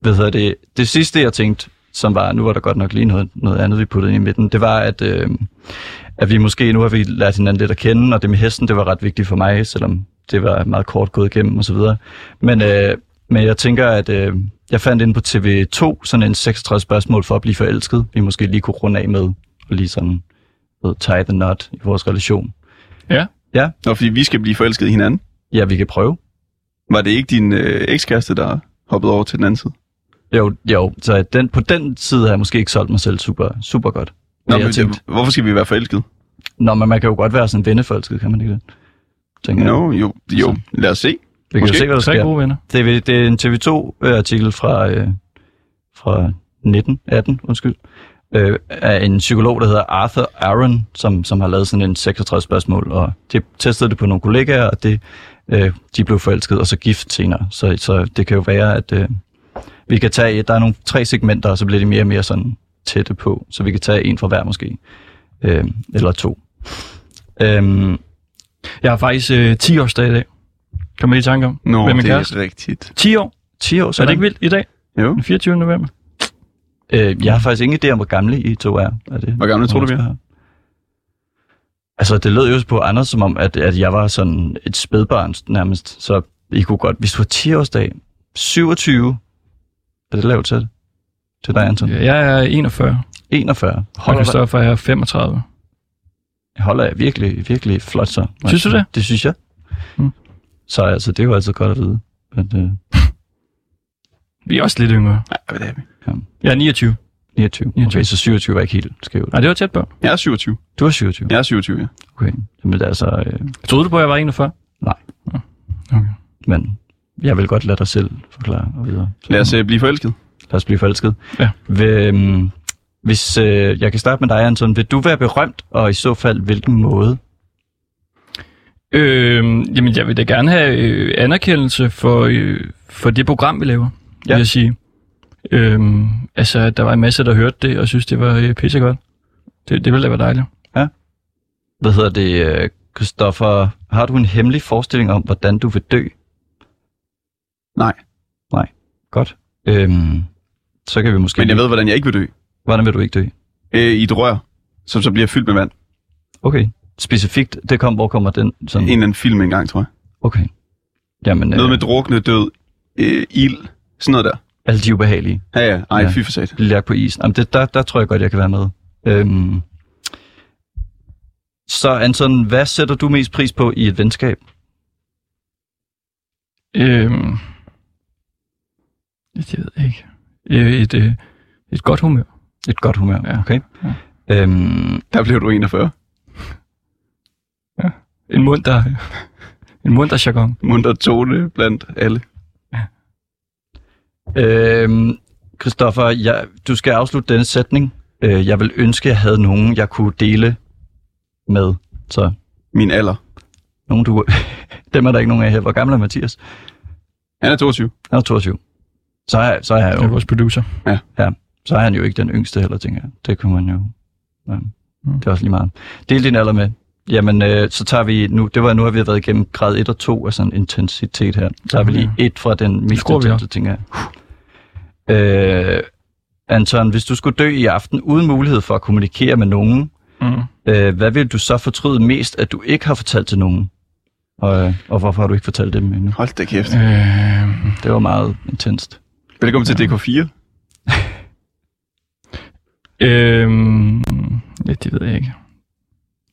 Hvad hedder det? Det sidste, jeg tænkte, som var, nu var der godt nok lige noget, noget andet, vi puttede ind i midten, det var, at, øh, at vi måske, nu har vi lært hinanden lidt at kende, og det med hesten, det var ret vigtigt for mig, selvom det var meget kort gået igennem og så videre. Men, øh, men jeg tænker, at øh, jeg fandt ind på TV2 sådan en 36 spørgsmål for at blive forelsket, vi måske lige kunne runde af med, og lige sådan ved, tie the knot i vores relation. Nå, fordi vi skal blive forelsket i hinanden. Ja, vi kan prøve. Var det ikke din øh, ekskæreste, der hoppede over til den anden side? Jo, jo, så den, på den side har jeg måske ikke solgt mig selv super, super godt. Nå, Men jeg det, hvorfor skal vi være forelsket? Nå, men man kan jo godt være sådan venneforelsket, kan man ikke det? Tænker jeg. Nå, jo, jo, lad os se. Vi kan jo måske se, hvad der sker. gode venner. Det er, det er en TV2-artikel fra, øh, fra 19, 18, undskyld, øh, af en psykolog, der hedder Arthur Aaron, som, som har lavet sådan en 66 spørgsmål, og de testede det på nogle kollegaer, og det, øh, de blev forelsket, og så gift senere. Så, så det kan jo være, at øh, vi kan tage, der er nogle tre segmenter, og så bliver de mere og mere sådan tætte på, så vi kan tage en fra hver måske, øh, eller to. Øhm, Jeg har faktisk øh, 10 årsdag i dag. Kommer I i tanke om? Nå, det kæreste. er rigtigt. 10 år. 10 år, Så er det ikke vildt i dag? Jo. Den 24. november. Øh, jeg har faktisk ingen idé om, hvor gamle I to er. er det, Hvor gamle tror du, vi er? Altså, det lød jo på andre som om, at, at jeg var sådan et spædbarn nærmest. Så I kunne godt, hvis du var 10 årsdag, 27, er det lavt til Til dig, Anton? Ja, Jeg er 41, 41. og Holder, Christoffer er 35. holder jeg virkelig, virkelig flot så. Synes du det? Det synes jeg. Mm. Så altså, det er jo altid godt at vide. Men, øh, Vi er også lidt yngre. Nej, hvad er vi? Jeg er 29. 29. 29. Okay, så 27 var ikke helt skævt. Nej, det var tæt på. Jeg er 27. Du er 27. Jeg er 27, ja. Okay. Jamen, det er altså... Øh, Troede du på, at jeg var 41? men jeg vil godt lade dig selv forklare og videre. Så- Lad os uh, blive forelsket. Lad os blive forelsket. Ja. Vil, øhm, hvis øh, jeg kan starte med dig, Anton. Vil du være berømt, og i så fald hvilken måde? Øh, jamen, jeg vil da gerne have øh, anerkendelse for, øh, for det program, vi laver, ja. Ja. vil jeg sige. Øh, altså, der var en masse, der hørte det, og synes, det var øh, pissegodt. Det, det ville da være dejligt. Hvad hedder det, øh, Christoffer? Har du en hemmelig forestilling om, hvordan du vil dø? Nej. Nej. Godt. Øhm, så kan vi måske... Men jeg ved, hvordan jeg ikke vil dø. Hvordan vil du ikke dø? Øh, I et rør, som så bliver fyldt med vand. Okay. Specifikt, det kom, hvor kommer den? Sådan... En eller anden film engang, tror jeg. Okay. Jamen, Noget øh, med drukne, død, øh, ild, sådan noget der. alle de ubehagelige. Ja, ja. Ej, Ja. fy for sat. Jagt på isen. Jamen, det, der, der tror jeg godt, jeg kan være med. Øhm, så Anton, hvad sætter du mest pris på i et venskab? Øh, det ved jeg ikke. Øh, et, øh, et godt humør. Et godt humør, Ja. okay? Ja. Øhm, Der blev du 41. En munter, en munter jargon. Munter tone blandt alle. øhm, Christoffer, jeg, du skal afslutte denne sætning. Øh, jeg vil ønske, jeg havde nogen, jeg kunne dele med. Så Min alder. nogen du... Dem er der ikke nogen af her. Hvor gammel er Mathias? Han er 22. Han er 22. Så er, så er jeg Det er jo vores producer. så er han jo ikke den yngste heller, tænker jeg. Det kunne man jo... Ja. Mm. Det er også lige meget. Del din alder med. Jamen, øh, så tager vi nu... Det var nu, har vi været igennem grad 1 og 2 af sådan intensitet her. Så tager vi lige et fra den mest intense, tænker jeg. Øh, Anton, hvis du skulle dø i aften uden mulighed for at kommunikere med nogen, Mm. øh, hvad vil du så fortryde mest, at du ikke har fortalt til nogen? Og, øh, og hvorfor har du ikke fortalt dem endnu? Hold da kæft. Øh, Det var meget intenst. Velkommen til DK4. øh, ja, det ved jeg ikke.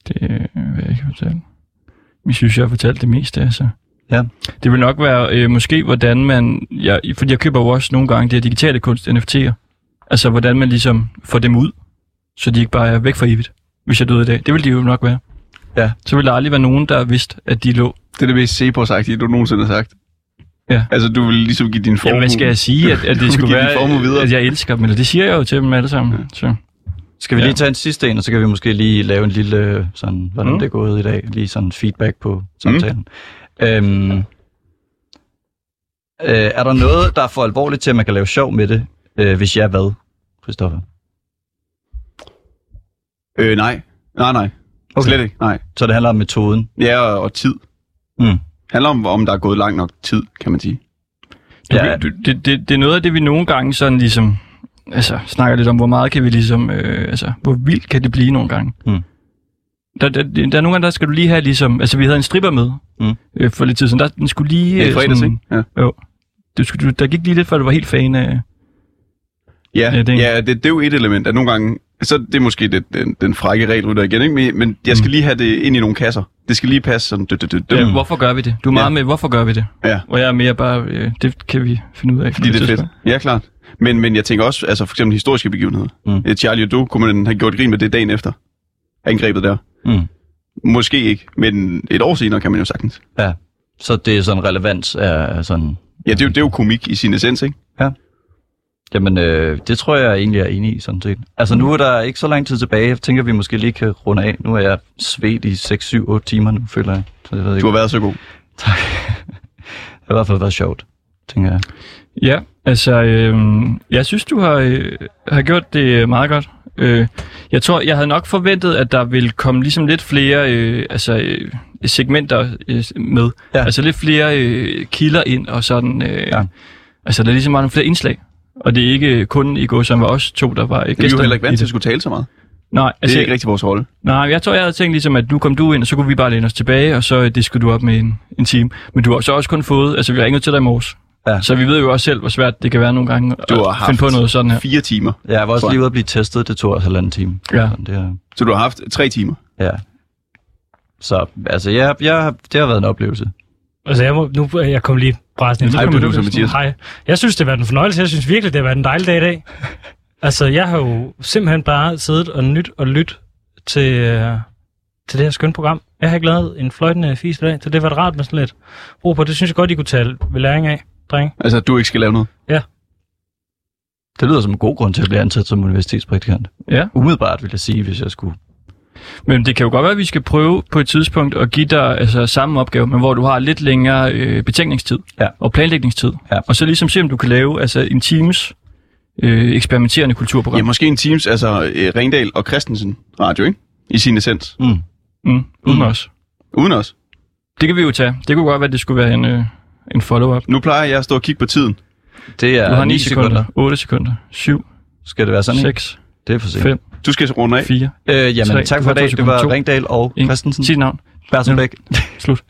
Det vil jeg ikke fortælle. Jeg synes, jeg har fortalt det meste, altså. Ja. Det vil nok være øh, måske, hvordan man... Ja, fordi jeg køber jo også nogle gange det her digitale kunst, NFT'er. Altså, hvordan man ligesom får dem ud, så de ikke bare er væk for evigt, hvis jeg døde i dag. Det vil de jo nok være. Ja. Så vil der aldrig være nogen, der har vidst, at de lå. Det er det mest Cepos-agtige, du nogensinde har sagt. Ja. Altså, du vil ligesom give din formue... Jamen, hvad skal jeg sige? At, at det skulle give din være, videre. at jeg elsker dem. Eller det siger jeg jo til dem alle sammen. Så. Skal vi Ja. lige tage en sidste en, og så kan vi måske lige lave en lille, sådan, hvordan Mm. det er gået i dag, lige sådan feedback på samtalen. Mm. Øhm, øh, er der noget, der er for alvorligt til, at man kan lave sjov med det, øh, hvis jeg hvad, Christoffer? Øh, nej. Nej, nej. Okay. Slet ikke, nej. Så det handler om metoden. Ja, og, og tid. Mm. Det handler om, om der er gået lang nok tid, kan man sige. Du, Ja. du, det, det, det er noget af det, vi nogle gange sådan ligesom, altså snakker lidt om, hvor meget kan vi ligesom, øh, altså hvor vildt kan det blive nogle gange. Mm. Der, der, der er nogle gange, der skal du lige have ligesom, altså vi havde en stripper med Mm. øh, for lidt tid siden, der den skulle lige... Øh, fredags, sådan- ikke? Ja. Jo. Du, skulle- du, der gik lige lidt, før du var helt fan af... Ja, Ja, det, ja det, det er jo et element, at nogle gange, så det er måske det, den, den frække regelrytter igen, ikke? Men, jeg skal Mm. lige have det ind i nogle kasser. Det skal lige passe sådan, dø, dø, dø, dø. Ja, hvorfor gør vi det? Du er meget Ja. med, hvorfor gør vi det? Ja. Og jeg er mere bare, øh, det kan vi finde ud af. Fordi det er fedt. Ja, klart. Men, men jeg tænker også, altså for eksempel historiske begivenheder. Mm. Mm. Charlie Hebdo kunne man have gjort grin med det dagen efter angrebet der. Mm. Måske ikke, men et år senere kan man jo sagtens. Ja. Så det er sådan relevans af sådan... Ja, det er, jo, det er jo komik i sin essens, ikke? Jamen, øh, det tror jeg egentlig er enig i, sådan set. Altså, nu er der ikke så lang tid tilbage. Jeg tænker, vi måske lige kan runde af. Nu er jeg svedt i 6, 7, 8 timer nu, føler jeg. Så jeg ved ikke. Du har været så god. Tak. det har i hvert fald været sjovt, tænker jeg. Ja, altså, øh, jeg synes, du har, øh, har gjort det meget godt. Øh, jeg tror, jeg havde nok forventet, at der ville komme ligesom lidt flere øh, altså, øh, segmenter øh, med. Ja. Altså lidt flere øh, kilder ind og sådan. Øh, Ja. Altså, der er ligesom mange flere indslag. Og det er ikke kun i går, som var os to, der var øh, Det er gæster jo heller ikke vant til at det. skulle tale så meget. Nej, Det altså, er ikke rigtig vores rolle. Nej, jeg tror, jeg havde tænkt ligesom, at nu kom du ind, og så kunne vi bare læne os tilbage, og så det skulle du op med en, en time. Men du har så også kun fået, altså vi har ringet til dig i morges. Ja. Så vi ved jo også selv, hvor svært det kan være nogle gange Du har at finde på noget sådan her. Fire timer. Ja, jeg var også lige ude at blive testet. Det tog også halvanden time. Ja. Så Det er, Så du har haft tre timer. ja. Så altså, jeg, jeg, det har været en oplevelse. Altså, jeg, må, nu, jeg kom lige ind. Hej, du, du, så Mathias. Hej. Jeg synes, det har været en fornøjelse. Jeg synes virkelig, det har været en dejlig dag i dag. Altså, jeg har jo simpelthen bare siddet og nyt og lyt til, øh, til det her skønne program. Jeg har ikke lavet en fløjtende fis i dag, så det var rart med sådan lidt ro på. Det synes jeg godt, I kunne tage ved læring af, drenge. Altså, at du ikke skal lave noget. Det lyder som en god grund til at blive ansat som universitetspraktikant. Ja. Umiddelbart vil jeg sige, hvis jeg skulle. Men det kan jo godt være, at vi skal prøve på et tidspunkt at give dig altså, samme opgave, men hvor du har lidt længere øh, betænkningstid Ja. og planlægningstid. Ja. Og så ligesom se, om du kan lave altså, en times øh, eksperimenterende kulturprogram. Ja, måske en Teams, altså øh, Ringdal og Christensen radio, ikke? I sin essens. Mm. Mm, uden Mm. os. Uden os. Det kan vi jo tage. Det kunne godt være, at det skulle være en, øh, en follow-up. Nu plejer jeg at stå og kigge på tiden. Det er Du har 9 9 sekunder, sekunder. 8 sekunder, 7, Skal det være sådan, ikke? 6, Det er for sent. 5, Du skal runde af. 4. Øh, jamen, Tre. tak Du for i dag. Det var. Ringdal og En. Christensen. Sig dit navn. Bertelbæk. Slut.